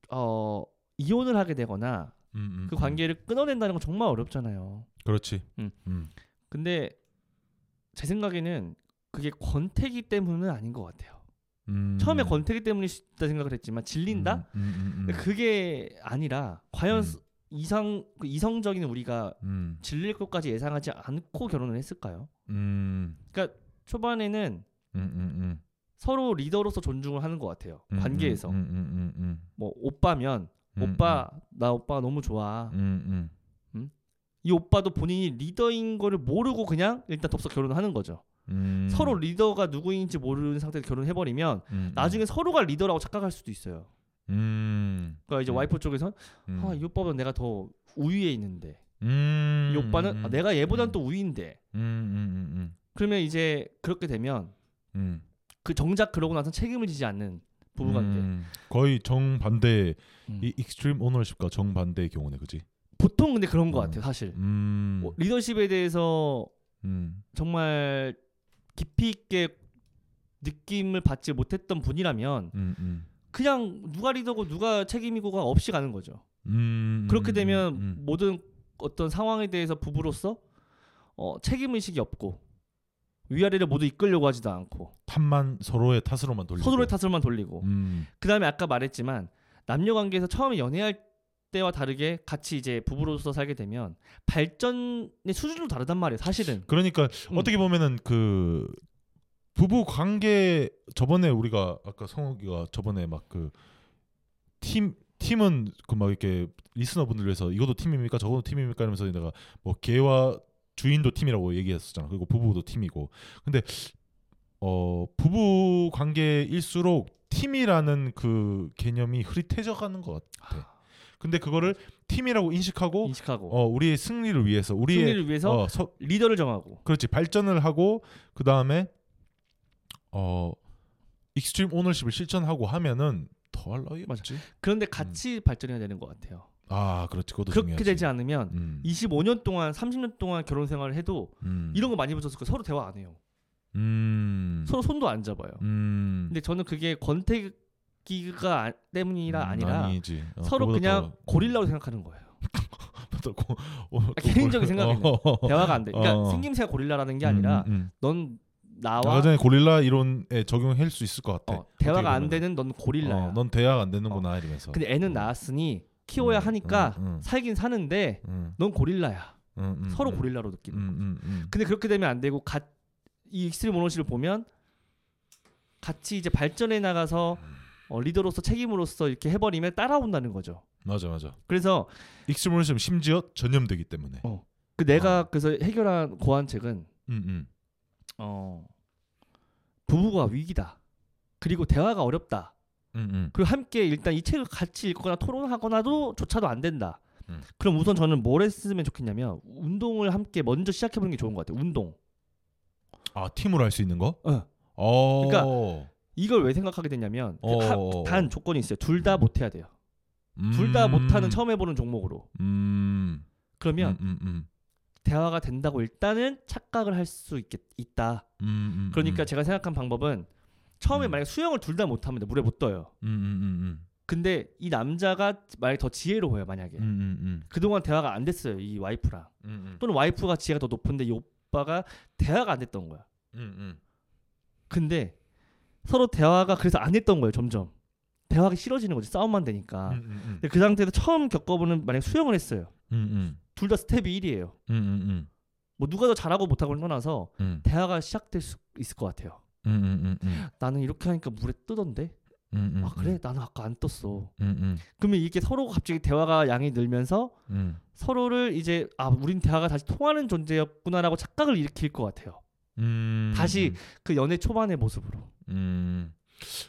어 이혼을 하게 되거나 음, 음, 그 음. 관계를 끊어낸다는 건 정말 어렵잖아요.
그렇지. 음. 음.
근데 제 생각에는 그게 권태기 때문은 아닌 것 같아요. 음. 처음에 권태기 때문이수다 생각을 했지만 질린다? 그게 아니라 과연 이상 그 이성적인 우리가 질릴 것까지 예상하지 않고 결혼을 했을까요? 그러니까 초반에는 음, 음, 음. 서로 리더로서 존중을 하는 것 같아요. 음, 음 관계에서. 음, 음, 음, 뭐 오빠면 오빠 나 오빠 너무 좋아. 음, 이 오빠도 본인이 리더인 거를 모르고 그냥 일단 덥석 결혼하는 을 거죠. 서로 리더가 누구인지 모르는 상태에서 결혼해버리면 나중에 서로가 리더라고 착각할 수도 있어요. 그러니까 이제 와이프 쪽에선 아, 이 오빠보다 내가 더 우위에 있는데 이 오빠는 아, 내가 얘보단 또 우위인데 그러면 이제 그렇게 되면 음. 그 정작 그러고 나서 책임을 지지 않는 부부관계. 음,
거의 정반대 음. 이 익스트림 오너십과 정반대의 경우네, 그지?
보통 근데 그런 것 어. 같아요, 사실. 음. 뭐, 리더십에 대해서 음. 정말 깊이 있게 느낌을 받지 못했던 분이라면 음, 음. 그냥 누가 리더고 누가 책임이고가 없이 가는 거죠. 그렇게 되면 모든 어떤 상황에 대해서 부부로서 어, 책임 의식이 없고 위아래를 모두 이끌려고 하지도 않고
탓만 서로의 탓으로만 돌리고
서로의 탓으로만 돌리고 음. 그다음에 아까 말했지만 남녀 관계에서 처음에 연애할 때와 다르게 같이 이제 부부로서 살게 되면 발전의 수준도 다르단 말이에요 사실은
그러니까 음. 어떻게 보면은 그 부부 관계 저번에 우리가 아까 성욱이가 저번에 막 그 팀 팀은 그 막 이렇게 리스너분들 위해서 이것도 팀입니까 저것도 팀입니까 이러면서 내가 뭐 개와 주인도 팀이라고 얘기했었잖아. 그리고 부부도 팀이고. 근데 어 부부 관계일수록 팀이라는 그 개념이 흐릿해져 가는 것 같아. 근데 그거를 팀이라고 인식하고, 인식하고. 어 우리의 승리를 위해서 우리의
승리를 위해서 어, 서, 리더를 정하고
그렇지 발전을 하고 그 다음에 어 익스트림 오너십을 실천하고 하면은 더할 나위 없지.
그런데 같이 음. 발전해야 되는 것 같아요.
아 그렇지 그것도 그렇게
중요하지.
되지
않으면 음. 25년 동안 30년 동안 결혼 생활을 해도 음. 이런 거 많이 붙었을 거 그 서로 대화 안 해요. 음. 서로 손도 안 잡아요. 음. 근데 저는 그게 권태기가 아, 때문이라 음, 아니라 어, 서로 그냥 더... 고릴라로 생각하는 거예요. 어, 아, 개인적인 생각이에 어, 대화가 안 돼. 그러니까 어. 생김새가 고릴라라는 게 아니라 음, 음. 넌 나와 아까
전에 고릴라 이론에 적용할 수 있을 것 같아. 어,
대화가 안 되는 넌 고릴라야.
어, 넌 대화가 안 되는구나 이러면서.
근데 애는 낳았으니 키워야 하니까 살긴 사는데 넌 고릴라야. 서로 고릴라로 느끼는 거죠. 근데 그렇게 되면 안 되고 같이 익스트림 오너시를 보면 같이 이제 발전해 나가서 어, 리더로서 책임으로서 이렇게 해버리면 따라온다는 거죠.
맞아 맞아.
그래서
익스트림 오너시 심지어 전염되기 때문에. 어,
그 내가 어. 그래서 해결한 고안책은 음, 음. 어, 부부가 위기다. 그리고 대화가 어렵다. 음, 음. 그리고 함께 일단 이 책을 같이 읽거나 토론하거나도 조차도 안 된다. 음. 그럼 우선 저는 뭘 했으면 좋겠냐면 운동을 함께 먼저 시작해보는 게 좋은 것 같아요. 운동.
아 팀으로 할 수 있는 거? 어. 그러니까 어.
그러니까 이걸 왜 생각하게 됐냐면 어. 하, 단 조건이 있어요. 둘 다 못해야 돼요. 음. 둘다 못하는 처음 해보는 종목으로. 음. 그러면 음, 음, 음. 대화가 된다고 일단은 착각을 할 수 있다. 음, 그러니까 제가 생각한 방법은 처음에 만약 수영을 둘 다 못하면 물에 못 떠요. 근데 이 남자가 만약 더 지혜로워요 만약에 그동안 대화가 안 됐어요 이 와이프랑 또는 와이프가 지혜가 더 높은데 이 오빠가 대화가 안 됐던 거야 음, 음. 근데 서로 대화가 그래서 안 했던 거예요 점점 대화가 싫어지는 거지 싸움만 되니까 음, 음, 음. 근데 그 상태에서 처음 겪어보는 만약 수영을 했어요 음, 둘다 스텝이 1이에요 뭐 누가 더 잘하고 못하고를 떠나서 대화가 시작될 수 있을 것 같아요 나는 이렇게 하니까 물에 뜨던데 아 그래 나는 아까 안 떴어 그러면 이렇게 서로 갑자기 대화가 양이 늘면서 서로를 이제 아 우린 대화가 다시 통하는 존재였구나라고 착각을 일으킬 것 같아요 음. 다시 그 연애 초반의 모습으로. 음.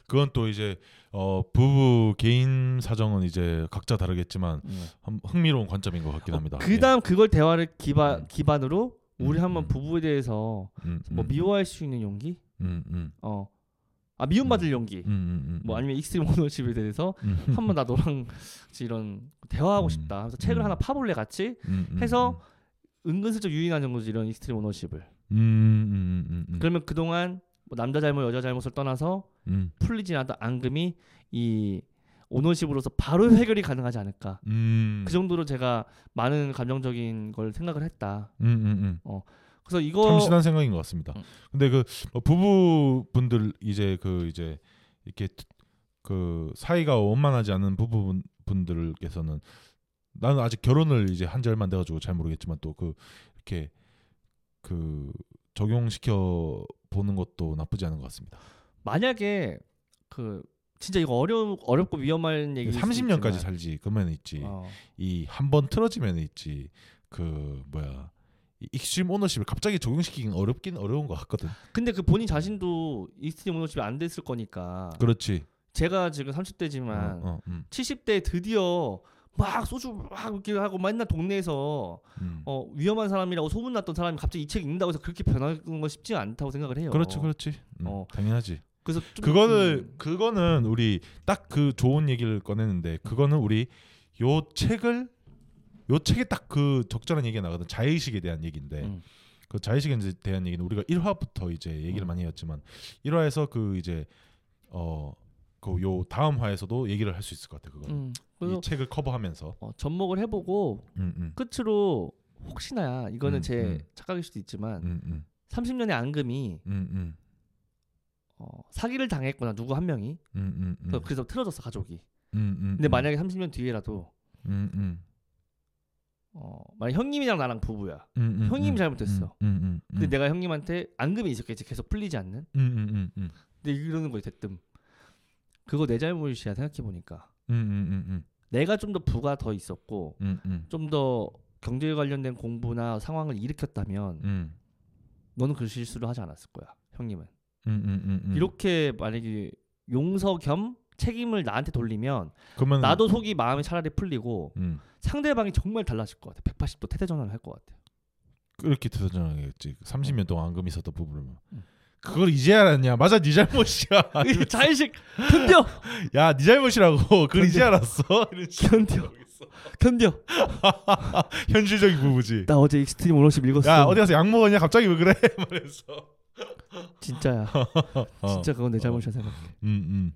그건 또 이제 어 부부 개인 사정은 이제 각자 다르겠지만 네. 음. 흥미로운 관점인 것 같긴 어, 합니다.
그다음 예. 그걸 대화를 기반 음. 기반으로 우리 음, 한번 음. 부부에 대해서 뭐 미워할 수 있는 용기, 어, 아 미움받을 용기, 뭐 아니면 익스트림 오너십에 대해서 한번 나 너랑 이런 대화하고 싶다. 그래서 책을 하나 파볼래 같이 해서 은근슬쩍 유인하는 거지 이런 익스트림 오너십을. 음 음, 음, 음, 음, 그러면 그동안 뭐 남자 잘못 여자 잘못을 떠나서 풀리지 않던 앙금이 이 오너십으로서 바로 해결이 가능하지 않을까.
음.
그 정도로 제가 많은 감정적인 걸 생각을 했다.
음, 음,
어. 그래서 이거
참신한 생각인 것 같습니다. 근데 그 뭐 부부분들 이제 그 이제 이렇게 그 사이가 원만하지 않은 부부분들께서는 나는 아직 결혼을 이제 한 지 얼마 안 돼가지고 잘 모르겠지만 또 그 이렇게 그 적용시켜 보는 것도 나쁘지 않은 것 같습니다.
만약에 그 진짜 이거 어려 어렵고 위험한 얘기
30년까지 살지 그러면 있지 어. 이한 번 틀어지면 있지 그 뭐야 익스트림 오너십을 갑자기 적용시키긴 어렵긴 어려운 것 같거든.
근데 그 본인 자신도 익스트림 오너십이 안 됐을 거니까.
그렇지.
제가 지금 30대지만 어, 어, 음. 7 0대 드디어 막 소주 막 이렇게 하고 맨날 동네에서 음. 어, 위험한 사람이라고 소문났던 사람이 갑자기 이 책 읽는다고 해서 그렇게 변하는 건 쉽지 않다고 생각을 해요.
그렇지, 그렇지. 음, 어. 당연하지.
그래서
그거는 음. 그거는 우리 딱 그 좋은 얘기를 꺼내는데 그거는 우리 요 책을 요 책에 딱 그 적절한 얘기가 나거든 자의식에 대한 얘기인데 음. 그 자의식에 대한 얘기는 우리가 1화부터 이제 얘기를 음. 많이 했지만 1화에서 그 이제 어 그요 다음 화에서도 얘기를 할 수 있을 것 같아 그거. 음. 이 책을 커버하면서
어, 접목을 해보고 음, 음. 끝으로 혹시나 이거는 음, 제 음. 착각일 수도 있지만 30년의 음, 앙금이 어, 사기를 당했구나 누구 한 명이 그래서, 그래서 틀어졌어 가족이.
근데
만약에 30년 뒤에라도 어, 만약 형님이랑 나랑 부부야. 음, 음, 형님이 잘못했어.
음, 근데
내가 형님한테 앙금이 있었겠지. 계속 풀리지 않는.
근데
이러는 거에 대뜸. 그거 내 잘못이야 생각해 보니까.
음, 음, 음, 음,
내가 좀 더 부가 더 있었고
음, 음.
좀더 경제에 관련된 공부나 상황을 일으켰다면 너는 그 실수를 하지 않았을 거야 형님은. 이렇게 만약에 용서 겸 책임을 나한테 돌리면 그러면... 나도 속이 마음이 차라리 풀리고 상대방이 정말 달라질 것 같아. 180도 태대전환을 할 것 같아.
그렇게 태대전환이겠지. 30년 어. 동안 금 있었던 부분을. 음. 그걸 이제 알았냐? 맞아, 네 잘못이야.
자의식 견뎌.
야, 네 잘못이라고.
그걸
이제 알았어.
견뎌. 견뎌.
현실적인 부부지.
나 어제 익스트림 오너십 읽었어.
야, 어디 가서 약 먹었냐? 갑자기 왜 그래? 말해서.
진짜야. 어. 진짜 그건 내 잘못이야 생각해.
음, 음.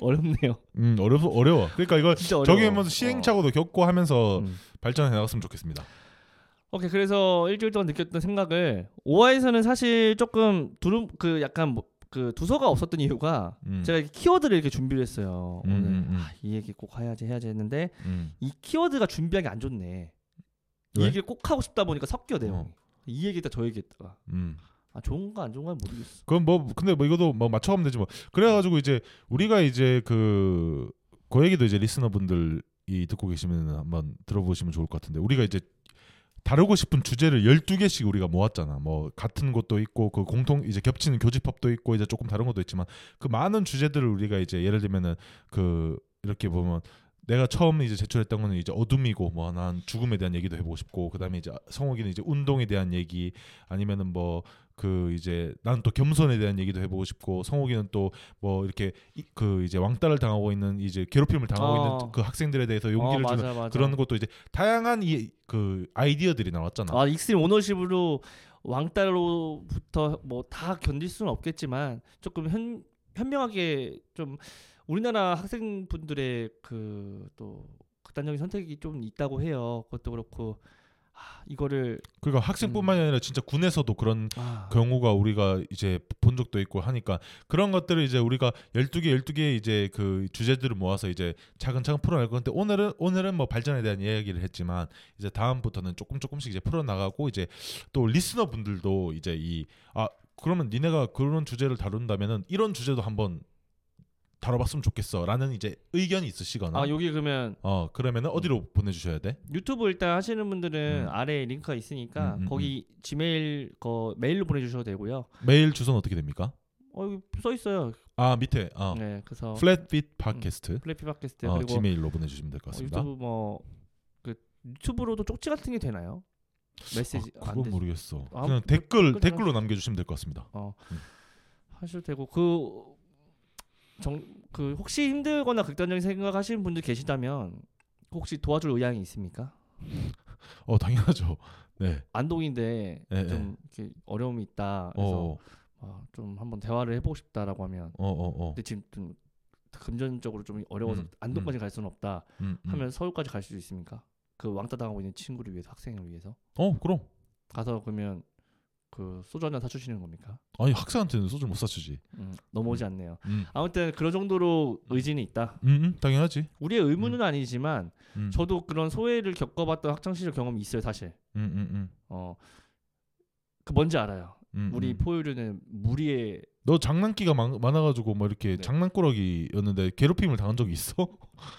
어렵네요.
음, 어려 어려워. 그러니까 이거 적용하면서 시행착오도 어. 겪고 하면서 음. 발전해 나갔으면 좋겠습니다.
오케이 그래서 일주일 동안 느꼈던 생각을 오화에서는 사실 조금 두름 그 약간 뭐, 그 두서가 없었던 이유가 음. 제가 키워드를 이렇게 준비를 했어요. 음, 오늘 음, 음. 아, 이 얘기 꼭 해야지 해야지 했는데 음. 이 키워드가 준비하기안 좋네. 이 얘기를 꼭 하고 싶다 보니까 섞여 대용이 어. 이 얘기했다 저 얘기했다. 가 음. 아 좋은 거안 좋은 건 모르겠어.
그럼 뭐 근데 뭐 이것도 뭐 맞춰가면 되지 뭐. 그래가지고 이제 우리가 이제 그그 그 얘기도 이제 리스너분들이 듣고 계시면 한번 들어보시면 좋을 것 같은데 우리가 이제 다루고 싶은 주제를 12개씩 우리가 모았잖아. 뭐 같은 것도 있고 그 공통 이제 겹치는 교집합도 있고 이제 조금 다른 것도 있지만 그 많은 주제들을 우리가 이제 예를 들면은 그 이렇게 보면 내가 처음 이제 제출했던 거는 이제 어둠이고 뭐 난 죽음에 대한 얘기도 해보고 싶고 그다음에 이제 성욱이는 이제 운동에 대한 얘기 아니면은 뭐그 이제 나는 또 겸손에 대한 얘기도 해보고 싶고 성욱이는 또 뭐 이렇게 그 이제 왕따를 당하고 있는 이제 괴롭힘을 당하고 어. 있는 그 학생들에 대해서 용기를 어, 맞아, 주는 맞아. 그런 것도 이제 다양한 이그 아이디어들이 나왔잖아.
아 익스트림 오너십으로 왕따로부터 뭐 다 견딜 수는 없겠지만 조금 현 현명하게 좀 우리나라 학생분들의 그 또 극단적인 선택이 좀 있다고 해요. 그것도 그렇고 아, 이거를
그러니까 학생뿐만이 음. 아니라 진짜 군에서도 그런 아. 경우가 우리가 이제 본 적도 있고 하니까 그런 것들을 이제 우리가 열두 개 열두 개의 이제 그 주제들을 모아서 이제 차근차근 풀어낼 건데 오늘은 오늘은 뭐 발전에 대한 이야기를 했지만 이제 다음부터는 조금 조금씩 이제 풀어 나가고 이제 또 리스너분들도 이제 이 아 그러면 니네가 그런 주제를 다룬다면은 이런 주제도 한번 다뤄봤으면 좋겠어라는 이제 의견이 있으시거나
아 여기 그러면
어 그러면은 어디로 보내주셔야 돼?
유튜브 일단 하시는 분들은 음. 아래 링크가 있으니까 음, 음, 음, 거기 지메일 거 메일로 보내주셔도 되고요.
메일 주소는 어떻게 됩니까? 어 여기 써 있어요. 아 밑에 어. 네 그래서 플랫핏 팟캐스트 플랫핏 팟캐스트 어, 그리고 지메일로 보내주시면 될것 어, 같습니다. 어, 유튜브 뭐 그 유튜브로도 쪽지 같은 게 되나요? 메시지 아, 그건 모르겠어. 아, 그냥 뭐, 댓글 댓글로 남겨주시면 될 것 같습니다. 어. 음. 하셔도 고그 정, 그 혹시 힘들거나 극단적인 생각하시는 분들 계시다면 혹시 도와줄 의향이 있습니까? 어 당연하죠. 네. 안동인데 네, 좀 예. 이렇게 어려움이 있다. 그래서 어, 어. 아, 좀 한번 대화를 해보고 싶다라고 하면. 어, 어, 어, 근데 지금 좀 금전적으로 좀 어려워서 음, 안동까지 음. 갈 수는 없다. 음, 음, 하면 서울까지 갈 수도 있습니까? 그 왕따 당하고 있는 친구를 위해서 학생을 위해서. 어 그럼. 가서 그러면 그 소주 한잔 사주시는 겁니까? 아니 학생한테는 소주 못 사주지. 음, 넘어오지 음. 않네요. 음. 아무튼 그런 정도로 의지는 있다. 음, 음 당연하지. 우리의 의무는 음. 아니지만 저도 그런 소외를 겪어봤던 학창 시절 경험이 있어요, 사실. 어, 그 뭔지 알아요. 우리 포유류는 무리에 너 장난기가 많, 아가지고막 뭐 이렇게 네. 장난꾸러기였는데 괴롭힘을 당한 적이 있어?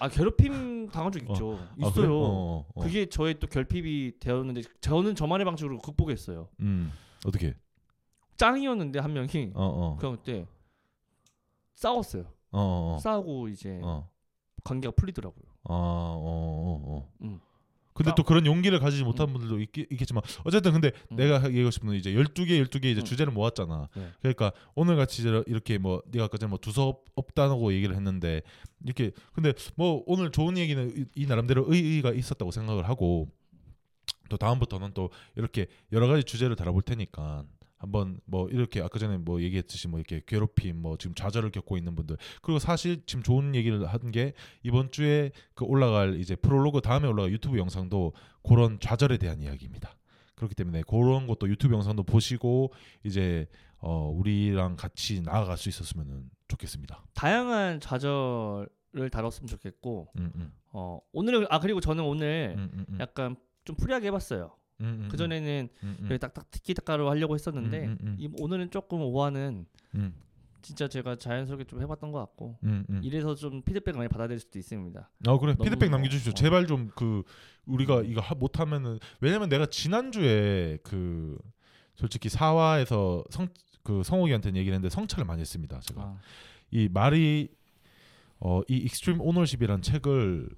아 괴롭힘 당한 적 있죠. 어. 아, 있어요. 아, 어, 어. 그게 저의 또 결핍이 되었는데 저는 저만의 방식으로 극복했어요. 음. 어떻게? 짱이었는데 한 명이 어, 어. 그냥 그때 싸웠어요. 어, 어, 어. 싸우고 이제 어. 관계가 풀리더라고요. 아, 어, 어, 어. 음. 근데 또 그런 용기를 가지지 음. 못한 분들도 있, 겠지만 어쨌든 근데 음. 내가 얘기하고 싶은 건 이제 12개 12개 이제 음. 주제를 모았잖아. 네. 그러니까 오늘 같이 이렇게 뭐 네가 아까 전에 뭐 두서 없다고 얘기를 했는데 이렇게 근데 뭐 오늘 좋은 얘기는 이, 이 나름대로 의의가 있었다고 생각을 하고 또 다음부터는 또 이렇게 여러 가지 주제를 다뤄볼 테니까 한번 뭐 이렇게 아까 전에 뭐 얘기했듯이 뭐 이렇게 괴롭힘 뭐 지금 좌절을 겪고 있는 분들 그리고 사실 지금 좋은 얘기를 한 게 이번 주에 그 올라갈 이제 프롤로그 다음에 올라갈 유튜브 영상도 그런 좌절에 대한 이야기입니다. 그렇기 때문에 그런 것도 유튜브 영상도 보시고 이제 어 우리랑 같이 나아갈 수 있었으면 좋겠습니다. 다양한 좌절을 다뤘으면 좋겠고 음, 음. 어 오늘 아 그리고 저는 오늘 음, 음, 음. 약간 좀 프리하게 해봤어요. 음, 음, 그 전에는 음, 음, 음. 딱딱 티키타카로 하려고 했었는데 음, 이, 오늘은 조금 오화는 진짜 제가 자연스럽게 좀 해봤던 것 같고 이래서 좀 피드백 많이 받아들일 수도 있습니다. 어 그래 피드백 남겨주십시오. 어. 제발 좀 그 우리가 이거 못하면은 왜냐면 내가 지난 주에 그 솔직히 사화에서 성 그성욱이한테 얘기를 했는데 성찰을 많이 했습니다. 제가 아. 이 말이 어이 익스트림 오너십이란 책을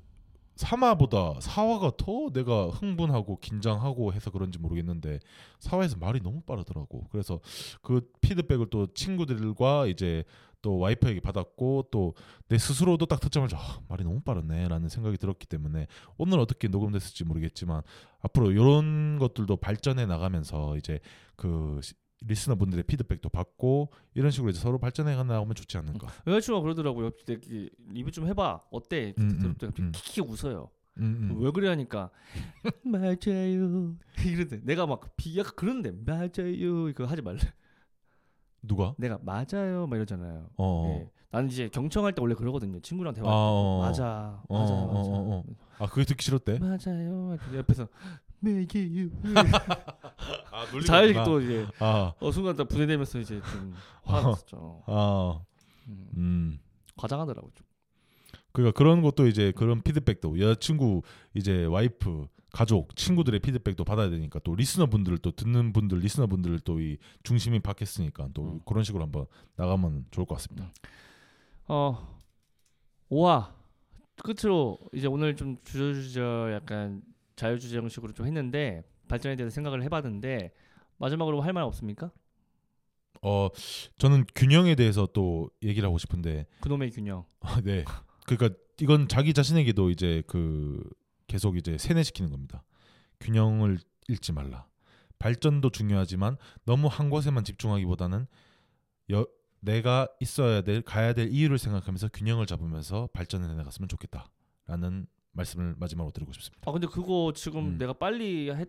3화보다4화가더 내가 흥분하고 긴장하고 해서 그런지 모르겠는데 4화에서 말이 너무 빠르더라고. 그래서 그 피드백을 또 친구들과 이제 또 와이프에게 받았고 또 내 스스로도 딱듣자을자 아, 말이 너무 빠르네라는 생각이 들었기 때문에 오늘 어떻게 녹음됐을지 모르겠지만 앞으로 이런 것들도 발전해 나가면서 이제 그 리스너분들의 피드백도 받고 이런 식으로 이제 서로 발전해 가나오면 좋지 않을까. 음. 여자친구가 그러더라고요. 리뷰 좀 해봐. 어때? 들때 갑자기 키키 웃어요. 음, 음. 왜 그래 하니까 맞아요 이런데 내가 막비약 그런데 맞아요 이거 하지 말래 누가 내가 맞아요 막 이러잖아요 어. 예. 나는 이제 경청할 때 원래 그러거든요 친구랑 대화할 아, 때 아, 맞아 맞아 어, 어, 맞아 어, 어, 아 그게 듣기 싫었대 맞아요 옆에서 내게 유. 아, 자연히 또 이제 아. 어, 순간 딱 분해되면서 이제 좀 어. 화났었죠. 아. 음. 음. 과장하더라고 좀. 그러니까 그런 것도 이제 그런 피드백도 여자친구 이제 와이프 가족 친구들의 피드백도 받아야 되니까 또 리스너분들을 또 듣는 분들 리스너분들을 또 이 중심이 바뀌었으니까또 음. 그런 식으로 한번 나가면 좋을 것 같습니다. 음. 어 오화 끝으로 이제 오늘 좀 주저주저 약간 자유주제 형식으로 좀 했는데 발전에 대해서 생각을 해봤는데 마지막으로 할 말 없습니까? 어 저는 균형에 대해서 또 얘기를 하고 싶은데 그놈의 균형. 아, 네. 그러니까 이건 자기 자신에게도 이제 그 계속 이제 세뇌시키는 겁니다. 균형을 잃지 말라. 발전도 중요하지만 너무 한 곳에만 집중하기보다는 여, 내가 있어야 될 가야 될 이유를 생각하면서 균형을 잡으면서 발전을 해나갔으면 좋겠다라는 말씀을 마지막으로 드리고 싶습니다. 아 근데 그거 지금 음. 내가 빨리 했,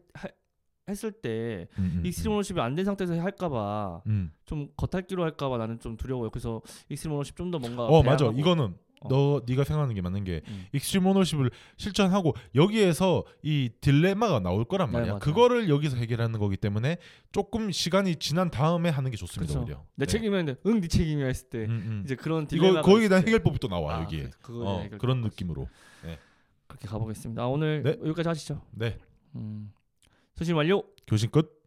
했을 때 음, 익스트림 음, 음. 오십이안 된 상태에서 할까봐 음. 좀 겉핥기로 할까봐 나는 좀 두려워요. 그래서 익스트림 오십좀 더 뭔가 어 맞아 이거는 어. 너 네가 생각하는 게 맞는 게 음. 익스트림 오십을 실천하고 여기에서 이 딜레마가 나올 거란 네, 말이야. 네, 그거를 여기서 해결하는 거기 때문에 조금 시간이 지난 다음에 하는 게 좋습니다. 그쵸. 오히려. 내 네. 책임이었 응네 책임이야 했을 때 음, 음. 이제 그런 딜레마 이거 거기에 대한 해결법이 나와 아, 여기에 그, 어, 그런 느낌으로. 그렇게 가보겠습니다. 아, 오늘 네. 여기까지 하시죠. 네. 음, 수신 완료. 교신 끝.